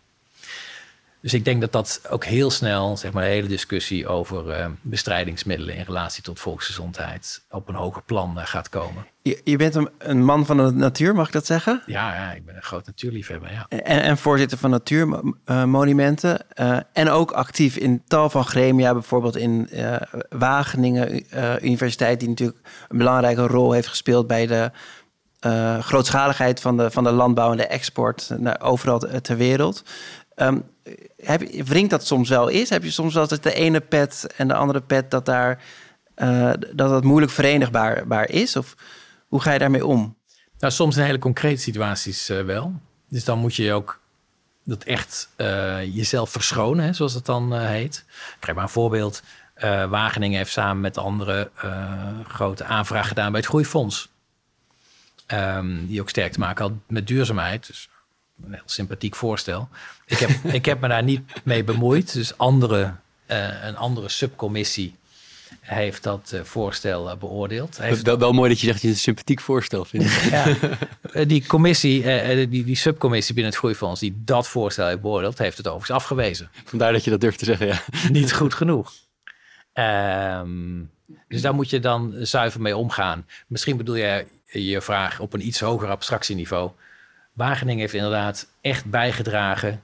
Dus ik denk dat dat ook heel snel, zeg maar, de hele discussie over uh, bestrijdingsmiddelen in relatie tot volksgezondheid op een hoger plan uh, gaat komen. Je, je bent een, een, man van de natuur, mag ik dat zeggen? Ja, ja ik ben een groot natuurliefhebber. Ja. En, en voorzitter van Natuurmonumenten. Uh, en ook actief in tal van gremia, bijvoorbeeld in Wageningen Universiteit, die natuurlijk een belangrijke rol heeft gespeeld bij de grootschaligheid van de, van de landbouw en de export naar overal ter wereld. Um, heb, dat soms wel eens? Heb je soms wel dat de ene pet en de andere pet dat daar uh, dat dat moeilijk verenigbaar is? Of hoe ga je daarmee om? Nou, soms in hele concrete situaties uh, wel. Dus dan moet je ook dat echt uh, jezelf verschonen, hè, zoals het dan heet. Ik geef maar een voorbeeld. Wageningen heeft samen met andere grote aanvraag gedaan bij het Groeifonds. Um, die ook sterk te maken had met duurzaamheid. Dus een heel sympathiek voorstel. Ik heb, ik heb me daar niet mee bemoeid. Dus andere, uh, een andere subcommissie heeft dat uh, voorstel uh, beoordeeld. Heeft wel, wel mooi dat je zegt dat je het een sympathiek voorstel vindt. ja, die commissie, die, die subcommissie binnen het Groeifonds die dat voorstel heeft beoordeeld, heeft het overigens afgewezen. Vandaar dat je dat durft te zeggen, ja. Niet goed genoeg. Um, dus daar moet je dan zuiver mee omgaan. Misschien bedoel je je vraag op een iets hoger abstractieniveau. Wageningen heeft inderdaad echt bijgedragen.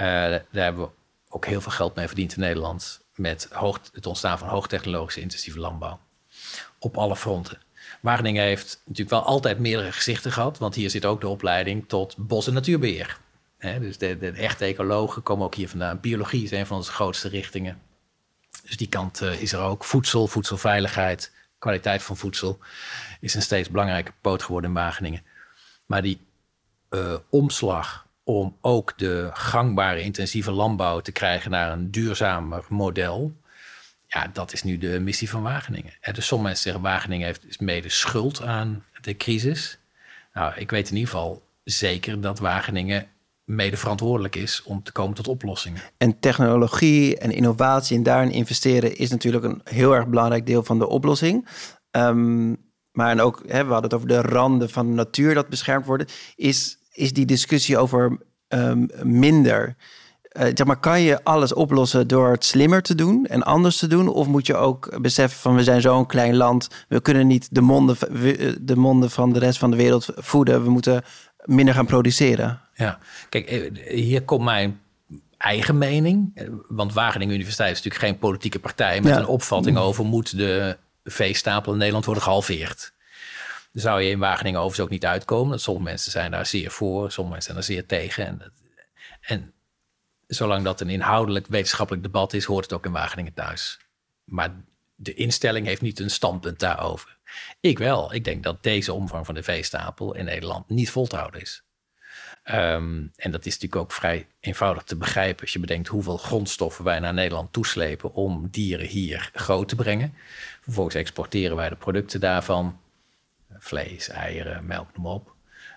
Uh, daar hebben we ook heel veel geld mee verdiend in Nederland. met het ontstaan van hoogtechnologische intensieve landbouw. Op alle fronten. Wageningen heeft natuurlijk wel altijd meerdere gezichten gehad, want hier zit ook de opleiding tot bos- en natuurbeheer. dus de, de, echte ecologen komen ook hier vandaan. Biologie is een van onze grootste richtingen. Dus die kant uh, is er ook. Voedsel, voedselveiligheid, kwaliteit van voedsel is een steeds belangrijke poot geworden in Wageningen. Maar die uh, omslag om ook de gangbare intensieve landbouw te krijgen naar een duurzamer model. Ja, dat is nu de missie van Wageningen. En dus sommige mensen zeggen Wageningen heeft mede schuld aan de crisis. Nou, ik weet in ieder geval zeker dat Wageningen mede verantwoordelijk is om te komen tot oplossingen. En technologie en innovatie en daarin investeren is natuurlijk een heel erg belangrijk deel van de oplossing. Um, maar en ook, hè, we hadden het over de randen van de natuur dat beschermd worden. Is, is die discussie over um, minder. Uh, zeg maar, kan je alles oplossen door het slimmer te doen en anders te doen? Of moet je ook beseffen van we zijn zo'n klein land, we kunnen niet de monden, de monden van de rest van de wereld voeden. We moeten minder gaan produceren. Ja, kijk, eh, hier komt mijn eigen mening. Eh, want Wageningen Universiteit is natuurlijk geen politieke partij met een opvatting over moet de veestapel in Nederland worden gehalveerd. Zou je in Wageningen overigens ook niet uitkomen. Sommige mensen zijn daar zeer voor, sommige mensen zijn daar zeer tegen. En, en zolang dat een inhoudelijk wetenschappelijk debat is, hoort het ook in Wageningen thuis. Maar de instelling heeft niet een standpunt daarover. Ik wel. Ik denk dat deze omvang van de veestapel in Nederland niet vol te houden is. Ehm, en dat is natuurlijk ook vrij eenvoudig te begrijpen als je bedenkt hoeveel grondstoffen wij naar Nederland toeslepen om dieren hier groot te brengen. Vervolgens exporteren wij de producten daarvan, vlees, eieren, melk, noem op.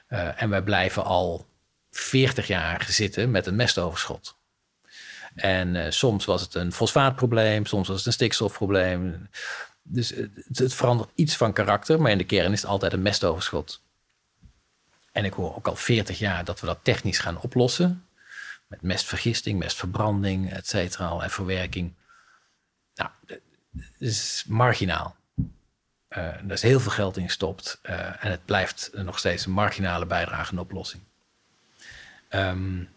Uh, en wij blijven al 40 jaar zitten met een mestoverschot. En uh, soms was het een fosfaatprobleem, soms was het een stikstofprobleem. Dus het, het verandert iets van karakter, maar in de kern is het altijd een mestoverschot. En ik hoor ook al 40 jaar dat we dat technisch gaan oplossen. Met mestvergisting, mestverbranding, et cetera, en verwerking. Nou, dat is marginaal. Uh, er is heel veel geld in gestopt. Uh, en het blijft nog steeds een marginale bijdrage oplossing. Um,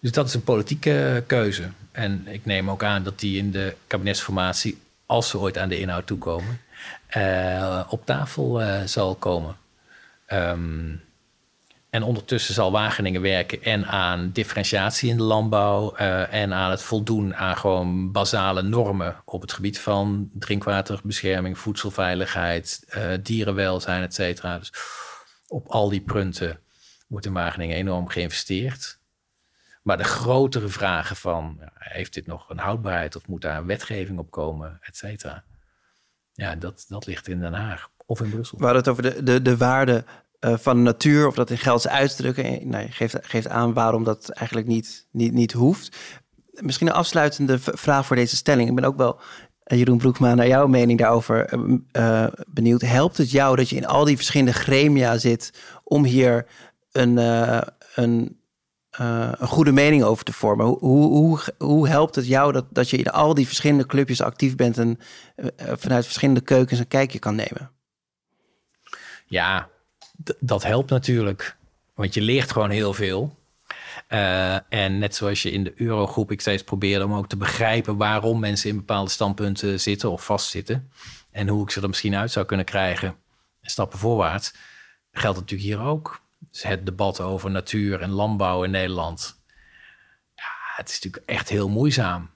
dus dat is een politieke keuze. En ik neem ook aan dat die in de kabinetsformatie, als ze ooit aan de inhoud toekomen, uh, op tafel zal komen. Um, en ondertussen zal Wageningen werken en aan differentiatie in de landbouw uh, en aan het voldoen aan gewoon basale normen op het gebied van drinkwaterbescherming, voedselveiligheid, uh, dierenwelzijn, et cetera. Dus op al die punten wordt in Wageningen enorm geïnvesteerd. Maar de grotere vragen van, heeft dit nog een houdbaarheid of moet daar wetgeving op komen, et cetera. Ja, dat, dat ligt in Den Haag of in Brussel. We hadden het over de, de, de waarde uh, van de natuur of dat in geld uitdrukken. Nee, geeft, geeft aan waarom dat eigenlijk niet, niet, niet hoeft. Misschien een afsluitende vraag voor deze stelling. Ik ben ook wel, uh, Jeroen Broekma, naar jouw mening daarover uh, benieuwd. Helpt het jou dat je in al die verschillende gremia zit om hier een, een, een goede mening over te vormen? Hoe, hoe, hoe helpt het jou dat, dat je in al die verschillende clubjes actief bent en vanuit verschillende keukens een kijkje kan nemen? Ja, dat helpt natuurlijk. Want je leert gewoon heel veel. Uh, en net zoals je in de Eurogroep ik steeds probeerde om ook te begrijpen waarom mensen in bepaalde standpunten zitten of vastzitten. En hoe ik ze er misschien uit zou kunnen krijgen, stappen voorwaarts. Geldt natuurlijk hier ook. Dus het debat over natuur en landbouw in Nederland. Ja, het is natuurlijk echt heel moeizaam.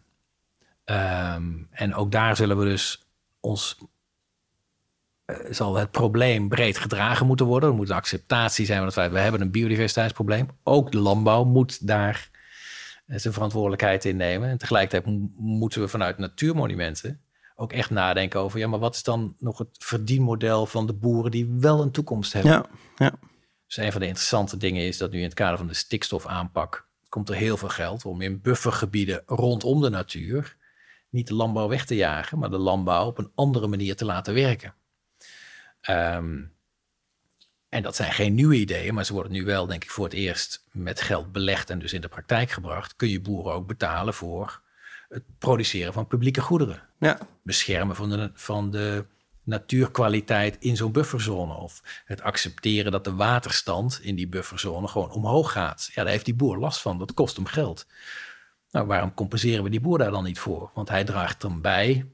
Um, en ook daar zullen we dus ons eh, zal het probleem breed gedragen moeten worden. Er moet een acceptatie zijn van het feit, we hebben een biodiversiteitsprobleem. Ook de landbouw moet daar eh, zijn verantwoordelijkheid in nemen. En tegelijkertijd moeten we vanuit natuurmonumenten ook echt nadenken over, ja, maar wat is dan nog het verdienmodel van de boeren die wel een toekomst hebben? Ja, ja. Dus een van de interessante dingen is dat nu in het kader van de stikstofaanpak komt er heel veel geld om in buffergebieden rondom de natuur niet de landbouw weg te jagen, maar de landbouw op een andere manier te laten werken. Um, en dat zijn geen nieuwe ideeën, maar ze worden nu wel, denk ik, voor het eerst met geld belegd en dus in de praktijk gebracht. Kun je boeren ook betalen voor het produceren van publieke goederen. Ja. Beschermen van de, van de natuurkwaliteit in zo'n bufferzone. Of het accepteren dat de waterstand in die bufferzone gewoon omhoog gaat. Ja, daar heeft die boer last van. Dat kost hem geld. Nou, waarom compenseren we die boer daar dan niet voor? Want hij draagt dan bij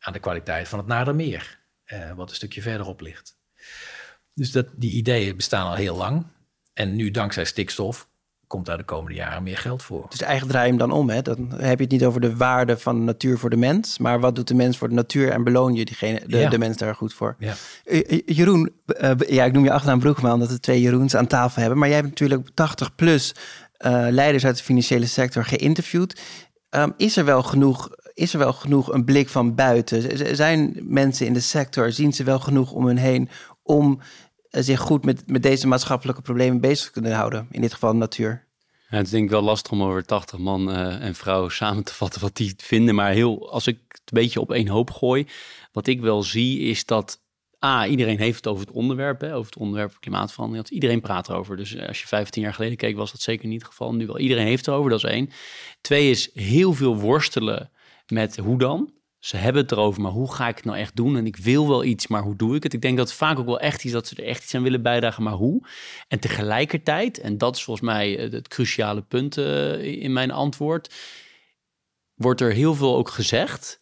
aan de kwaliteit van het Nadermeer, uh, wat een stukje verderop ligt. Dus dat, die ideeën bestaan al heel lang. En nu, dankzij stikstof, komt daar de komende jaren meer geld voor. Dus eigenlijk draai je hem dan om. Hè? Dan heb je het niet over de waarde van de natuur voor de mens. Maar wat doet de mens voor de natuur en beloon je diegene, de, de mens daar goed voor? Ja. Eh, eh, Jeroen, uh, ja, ik noem je achternaam Broekma omdat we twee Jeroens aan tafel hebben. Maar jij hebt natuurlijk 80 plus leiders uit de financiële sector geïnterviewd. Um, is er wel genoeg is er wel genoeg een blik van buiten? Zijn mensen in de sector, zien ze wel genoeg om hun heen om zich goed met, met deze maatschappelijke problemen bezig te kunnen houden? In dit geval natuur. Het is denk ik wel lastig om over 80 man uh, en vrouwen samen te vatten wat die vinden. Maar heel, als ik het een beetje op één hoop gooi, wat ik wel zie is dat A, iedereen heeft het over het onderwerp, over het onderwerp klimaatverandering. Iedereen praat erover. Dus eh, als je 15 jaar geleden keek, was dat zeker niet het geval. Nu wel. Iedereen heeft erover, dat is één. Twee is heel veel worstelen met hoe dan. Ze hebben het erover, maar hoe ga ik het nou echt doen? En ik wil wel iets, maar hoe doe ik het? Ik denk dat het vaak ook wel echt is dat ze er echt iets aan willen bijdragen, maar hoe? En tegelijkertijd, en dat is volgens mij het cruciale punt uh, in mijn antwoord, wordt er heel veel ook gezegd.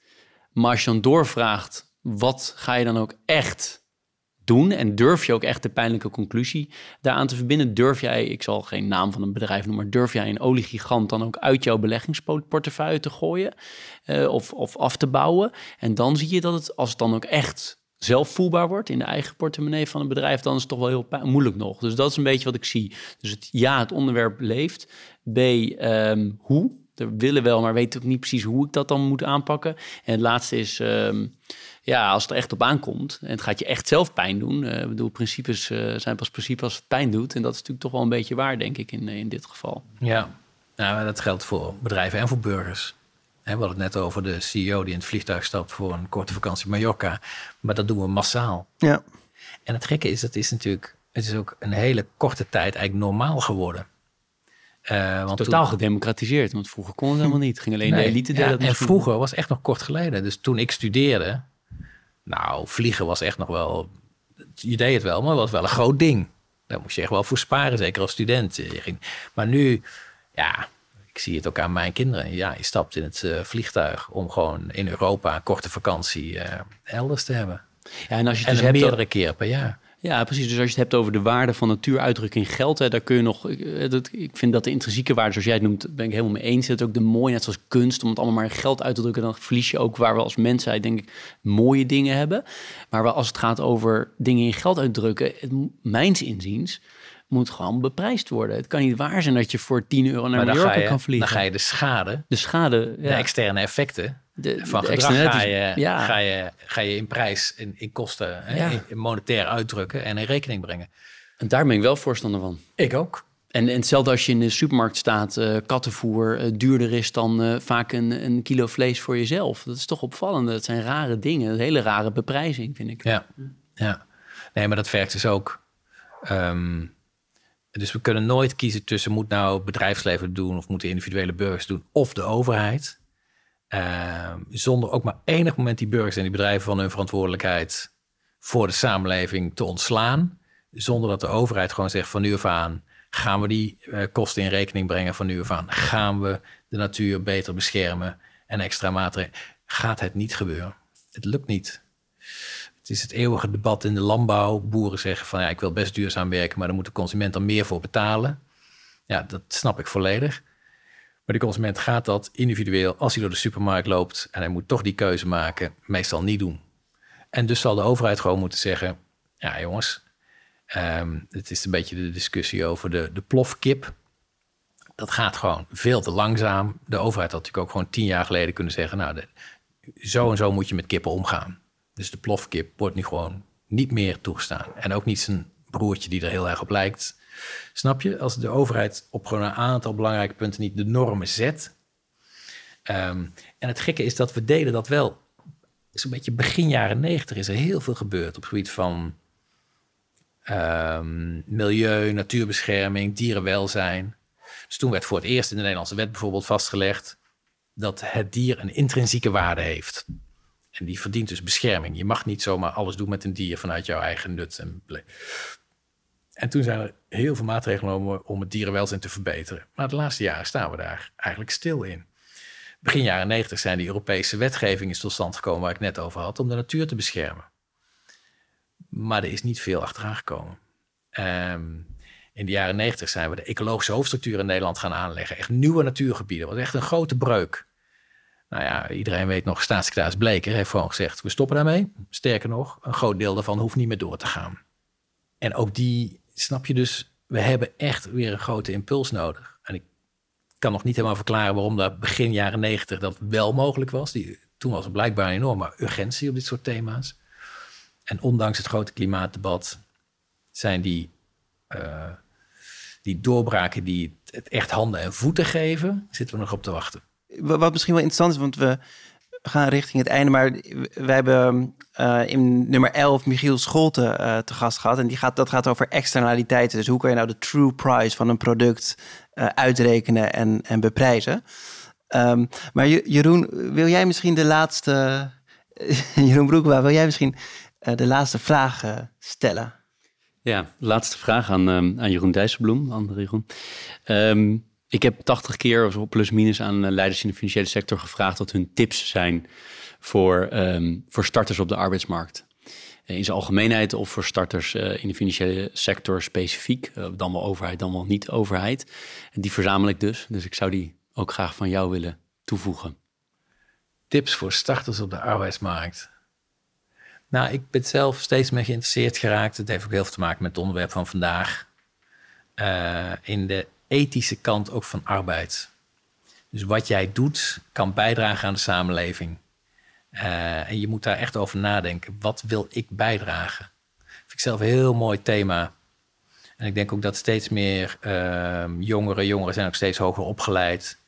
Maar als je dan doorvraagt, wat ga je dan ook echt En durf je ook echt de pijnlijke conclusie daaraan te verbinden? Durf jij, ik zal geen naam van een bedrijf noemen, maar durf jij een oliegigant dan ook uit jouw beleggingsportefeuille te gooien uh, of, of af te bouwen? En dan zie je dat het, als het dan ook echt zelf voelbaar wordt in de eigen portemonnee van een bedrijf, dan is het toch wel heel moeilijk nog. Dus dat is een beetje wat ik zie. Dus het, ja, het onderwerp leeft. B, um, hoe? We willen wel, maar weten ook niet precies hoe ik dat dan moet aanpakken. En het laatste is, um, ja, als het er echt op aankomt en het gaat je echt zelf pijn doen. Uh, ik bedoel, principes uh, zijn pas principes als het pijn doet. En dat is natuurlijk toch wel een beetje waar, denk ik, in, in dit geval. Ja, nou, dat geldt voor bedrijven en voor burgers. we hadden het net over de CEO die in het vliegtuig stapt voor een korte vakantie Mallorca. Maar dat doen we massaal. Ja. En het gekke is, dat is natuurlijk, het is ook een hele korte tijd eigenlijk normaal geworden. Uh, want Totaal gedemocratiseerd, want vroeger kon het helemaal niet. Het ging alleen de elite delen. Ja, en vroeger was echt nog kort geleden. Dus toen ik studeerde, nou, vliegen was echt nog wel. Je deed het wel, maar het was wel een groot ding. Daar moest je echt wel voor sparen, zeker als student. Maar nu, ja, ik zie het ook aan mijn kinderen. Ja, je stapt in het uh, vliegtuig om gewoon in Europa een korte vakantie uh, elders te hebben. Ja, en als je het en dus hebt meerdere keren per jaar. Ja, precies. Dus als je het hebt over de waarde van natuuruitdrukking in geld, hè, daar kun je nog. Eh, dat, ik vind dat de intrinsieke waarde, zoals jij het noemt, ben ik helemaal mee eens. Het ook de mooi, net zoals kunst, om het allemaal maar geld uit te drukken, dan verlies je ook waar we als mensheid, denk ik, mooie dingen hebben. Maar als het gaat over dingen in geld uitdrukken, het, mijns inziens, moet gewoon beprijsd worden. Het kan niet waar zijn dat je voor 10 euro naar Mallorca kan vliegen. Dan ga je de schade, de schade, ja. de externe effecten, de, van gedrag ga je, ja. ga, je, ga je in prijs, in, in kosten, in, monetair uitdrukken en in rekening brengen. En daar ben ik wel voorstander van. Ik ook. En, en hetzelfde als je in de supermarkt staat, uh, kattenvoer uh, duurder is dan uh, vaak een, een kilo vlees voor jezelf. Dat is toch opvallend. Dat zijn rare dingen. Een hele rare beprijzing, vind ik. Ja, ja. Nee, maar dat werkt dus ook. Um, dus we kunnen nooit kiezen tussen moet nou bedrijfsleven doen of moeten individuele burgers doen of de overheid. Uh, zonder ook maar enig moment die burgers en die bedrijven van hun verantwoordelijkheid voor de samenleving te ontslaan. Zonder dat de overheid gewoon zegt van nu af aan gaan we die uh, kosten in rekening brengen van nu af aan. Gaan we de natuur beter beschermen en extra maatregelen. Gaat het niet gebeuren. Het lukt niet. Het is het eeuwige debat in de landbouw. Boeren zeggen van ja, ik wil best duurzaam werken, maar dan moet de consument dan meer voor betalen. Ja, dat snap ik volledig. Maar de consument gaat dat individueel, als hij door de supermarkt loopt en hij moet toch die keuze maken, meestal niet doen. En dus zal de overheid gewoon moeten zeggen: ja, jongens, um, het is een beetje de discussie over de, de plofkip. Dat gaat gewoon veel te langzaam. De overheid had natuurlijk ook gewoon tien jaar geleden kunnen zeggen: nou, de, zo en zo moet je met kippen omgaan. Dus de plofkip wordt nu gewoon niet meer toegestaan. En ook niet zijn broertje die er heel erg op lijkt. Snap je? Als de overheid op gewoon een aantal belangrijke punten niet de normen zet. Um, en het gekke is dat we deden dat wel. Zo'n beetje begin jaren negentig is er heel veel gebeurd op het gebied van um, milieu, natuurbescherming, dierenwelzijn. Dus toen werd voor het eerst in de Nederlandse wet bijvoorbeeld vastgelegd dat het dier een intrinsieke waarde heeft. En die verdient dus bescherming. Je mag niet zomaar alles doen met een dier vanuit jouw eigen nut en En toen zijn er heel veel maatregelen genomen om het dierenwelzijn te verbeteren. Maar de laatste jaren staan we daar eigenlijk stil in. Begin jaren 90 zijn die Europese wetgevingen tot stand gekomen waar ik net over had, om de natuur te beschermen. Maar er is niet veel achteraan gekomen. Ehm, in de jaren 90 zijn we de ecologische hoofdstructuur in Nederland gaan aanleggen. Echt nieuwe natuurgebieden. Was echt een grote breuk. Nou ja, iedereen weet nog, staatssecretaris Bleker heeft gewoon gezegd, we stoppen daarmee. Sterker nog, een groot deel daarvan hoeft niet meer door te gaan. En ook die, snap je dus, we hebben echt weer een grote impuls nodig. En ik kan nog niet helemaal verklaren waarom dat begin jaren negentig dat wel mogelijk was. Die, toen was er blijkbaar een enorme urgentie op dit soort thema's. En ondanks het grote klimaatdebat zijn die, uh, die doorbraken die het echt handen en voeten geven, zitten we nog op te wachten. Wat misschien wel interessant is, want we gaan richting het einde, maar wij hebben uh, in nummer 11 Michiel Scholte uh, te gast gehad. En die gaat, dat gaat over externaliteiten. Dus hoe kan je nou de true price van een product uh, uitrekenen en, en beprijzen? Um, maar Jeroen, wil jij misschien de laatste... Jeroen Broekwa, wil jij misschien de laatste vraag stellen? Ja, laatste vraag aan, um, aan Jeroen Dijsselbloem, andere Jeroen. Um, ik heb 80 keer of plus minus aan leiders in de financiële sector gevraagd wat hun tips zijn voor, um, voor starters op de arbeidsmarkt. Eh, in zijn algemeenheid of voor starters uh, in de financiële sector specifiek. Dan wel overheid, dan wel niet overheid. En die verzamel ik dus. Dus ik zou die ook graag van jou willen toevoegen. Tips voor starters op de arbeidsmarkt. Nou, ik ben zelf steeds meer geïnteresseerd geraakt. Het heeft ook heel veel te maken met het onderwerp van vandaag. In de ethische kant ook van arbeid. Dus wat jij doet kan bijdragen aan de samenleving. Uh, en je moet daar echt over nadenken. Wat wil ik bijdragen? Vind ik zelf een heel mooi thema. En ik denk ook dat steeds meer uh, jongeren, jongeren zijn ook steeds hoger opgeleid,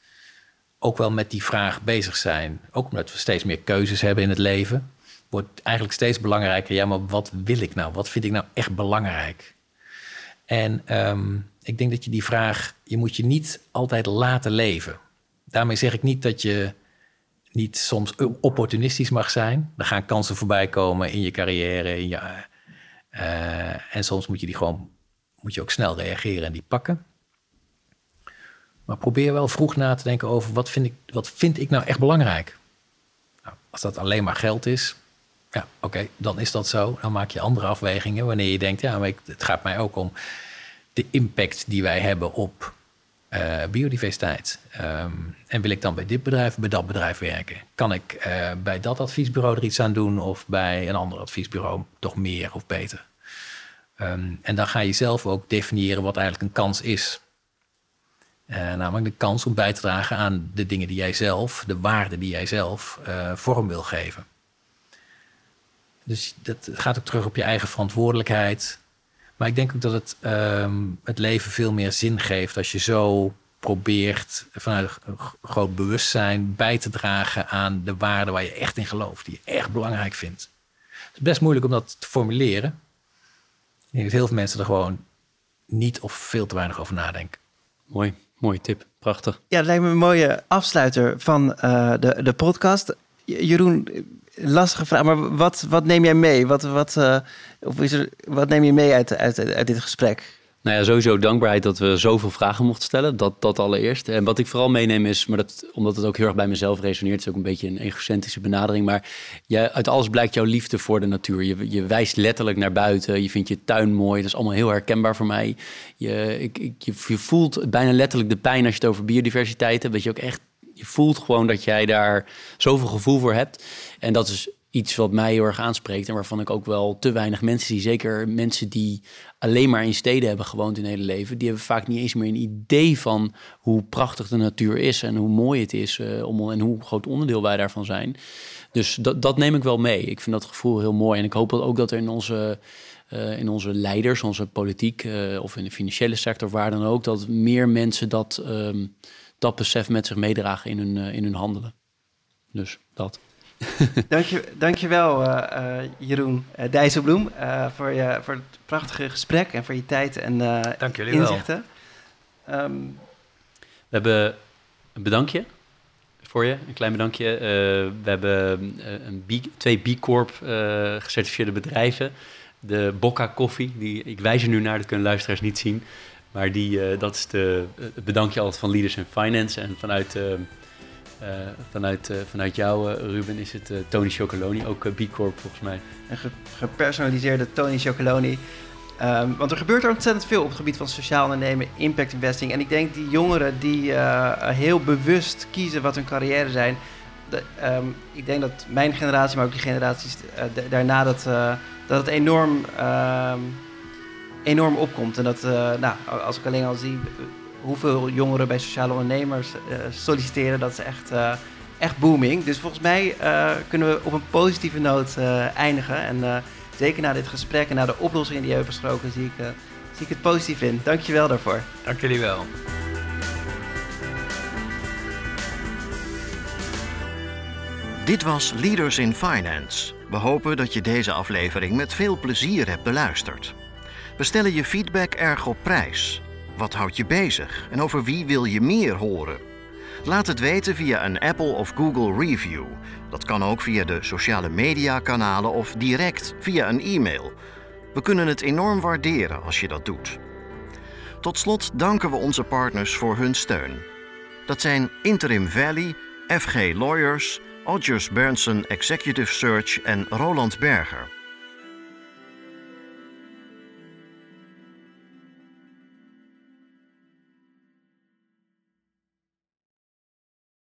ook wel met die vraag bezig zijn. Ook omdat we steeds meer keuzes hebben in het leven. Wordt eigenlijk steeds belangrijker. Ja, maar wat wil ik nou? Wat vind ik nou echt belangrijk? En um, ik denk dat je die vraag, je moet je niet altijd laten leven. Daarmee zeg ik niet dat je niet soms opportunistisch mag zijn. Er gaan kansen voorbij komen in je carrière. In je, uh, en soms moet je die gewoon, moet je ook snel reageren en die pakken. Maar probeer wel vroeg na te denken over wat vind ik, wat vind ik nou echt belangrijk. Nou, als dat alleen maar geld is, ja, oké, dan is dat zo. Dan maak je andere afwegingen wanneer je denkt, ja, maar ik, het gaat mij ook om de impact die wij hebben op uh, biodiversiteit. Um, en wil ik dan bij dit bedrijf, bij dat bedrijf werken? Kan ik uh, bij dat adviesbureau er iets aan doen of bij een ander adviesbureau toch meer of beter? Um, en dan ga je zelf ook definiëren wat eigenlijk een kans is. Uh, namelijk de kans om bij te dragen aan de dingen die jij zelf, de waarden die jij zelf vorm wil geven. Dus dat gaat ook terug op je eigen verantwoordelijkheid. Maar ik denk ook dat het um, het leven veel meer zin geeft als je zo probeert vanuit een groot bewustzijn bij te dragen aan de waarden waar je echt in gelooft, die je echt belangrijk vindt. Het is best moeilijk om dat te formuleren. Ik denk dat heel veel mensen er gewoon niet of veel te weinig over nadenken. Mooi, mooie tip. Prachtig. Ja, dat lijkt me een mooie afsluiter van uh, de, de podcast. Jeroen, lastige vraag, maar wat, wat neem jij mee? Wat, wat, uh, of is er, wat neem je mee uit, uit, uit dit gesprek? Nou ja, sowieso dankbaarheid dat we zoveel vragen mochten stellen. Dat, dat allereerst. En wat ik vooral meeneem is, maar dat, omdat het ook heel erg bij mezelf resoneert, is ook een beetje een egocentrische benadering. Maar je, uit alles blijkt jouw liefde voor de natuur. Je, je wijst letterlijk naar buiten. Je vindt je tuin mooi. Dat is allemaal heel herkenbaar voor mij. Je, ik, je, je voelt bijna letterlijk de pijn als je het over biodiversiteit hebt. Je ook echt je voelt gewoon dat jij daar zoveel gevoel voor hebt. En dat is iets wat mij heel erg aanspreekt en waarvan ik ook wel te weinig mensen zie. Zeker mensen die alleen maar in steden hebben gewoond hun hele leven. Die hebben vaak niet eens meer een idee van hoe prachtig de natuur is en hoe mooi het is uh, om, en hoe groot onderdeel wij daarvan zijn. Dus dat, dat neem ik wel mee. Ik vind dat gevoel heel mooi. En ik hoop ook dat er in onze, uh, in onze leiders, onze politiek uh, of in de financiële sector, waar dan ook, dat meer mensen dat. Um, dat besef met zich meedragen in hun, in hun handelen. Dus dat. Dank je, dankjewel uh, uh, Jeroen uh, Dijsselbloem voor, je, voor het prachtige gesprek en voor je tijd en Dank jullie inzichten. Wel. Um, we hebben een bedankje voor je, een klein bedankje. we hebben een B, twee B Corp gecertificeerde bedrijven. De Bocca Koffie, die ik wijs er nu naar, dat kunnen luisteraars niet zien. Maar die, dat is de, het bedankje altijd van Leaders in Finance en vanuit vanuit, vanuit jou, Ruben, is het Tony Chocoloni, ook B Corp volgens mij. Een gepersonaliseerde Tony Chocoloni. Ehm, want er gebeurt er ontzettend veel op het gebied van sociaal ondernemen, impact investing. En ik denk die jongeren die heel bewust kiezen wat hun carrière zijn. Ehm, ik denk dat mijn generatie, maar ook die generaties daarna, dat, dat het enorm ehm, enorm opkomt. En dat, uh, nou, als ik alleen al zie hoeveel jongeren bij sociale ondernemers uh, solliciteren, dat is echt, uh, echt booming. Dus volgens mij kunnen we op een positieve noot eindigen. En zeker na dit gesprek en na de oplossingen die je hebt besproken, zie ik, zie ik het positief in. Dank je wel daarvoor. Dank jullie wel. Dit was Leaders in Finance. We hopen dat je deze aflevering met veel plezier hebt beluisterd. We stellen je feedback erg op prijs. Wat houdt je bezig en over wie wil je meer horen? Laat het weten via een Apple of Google review. Dat kan ook via de sociale media kanalen of direct via een e-mail. We kunnen het enorm waarderen als je dat doet. Tot slot danken we onze partners voor hun steun. Dat zijn Interim Valley, FG Lawyers, Odgers Berndsen Executive Search en Roland Berger.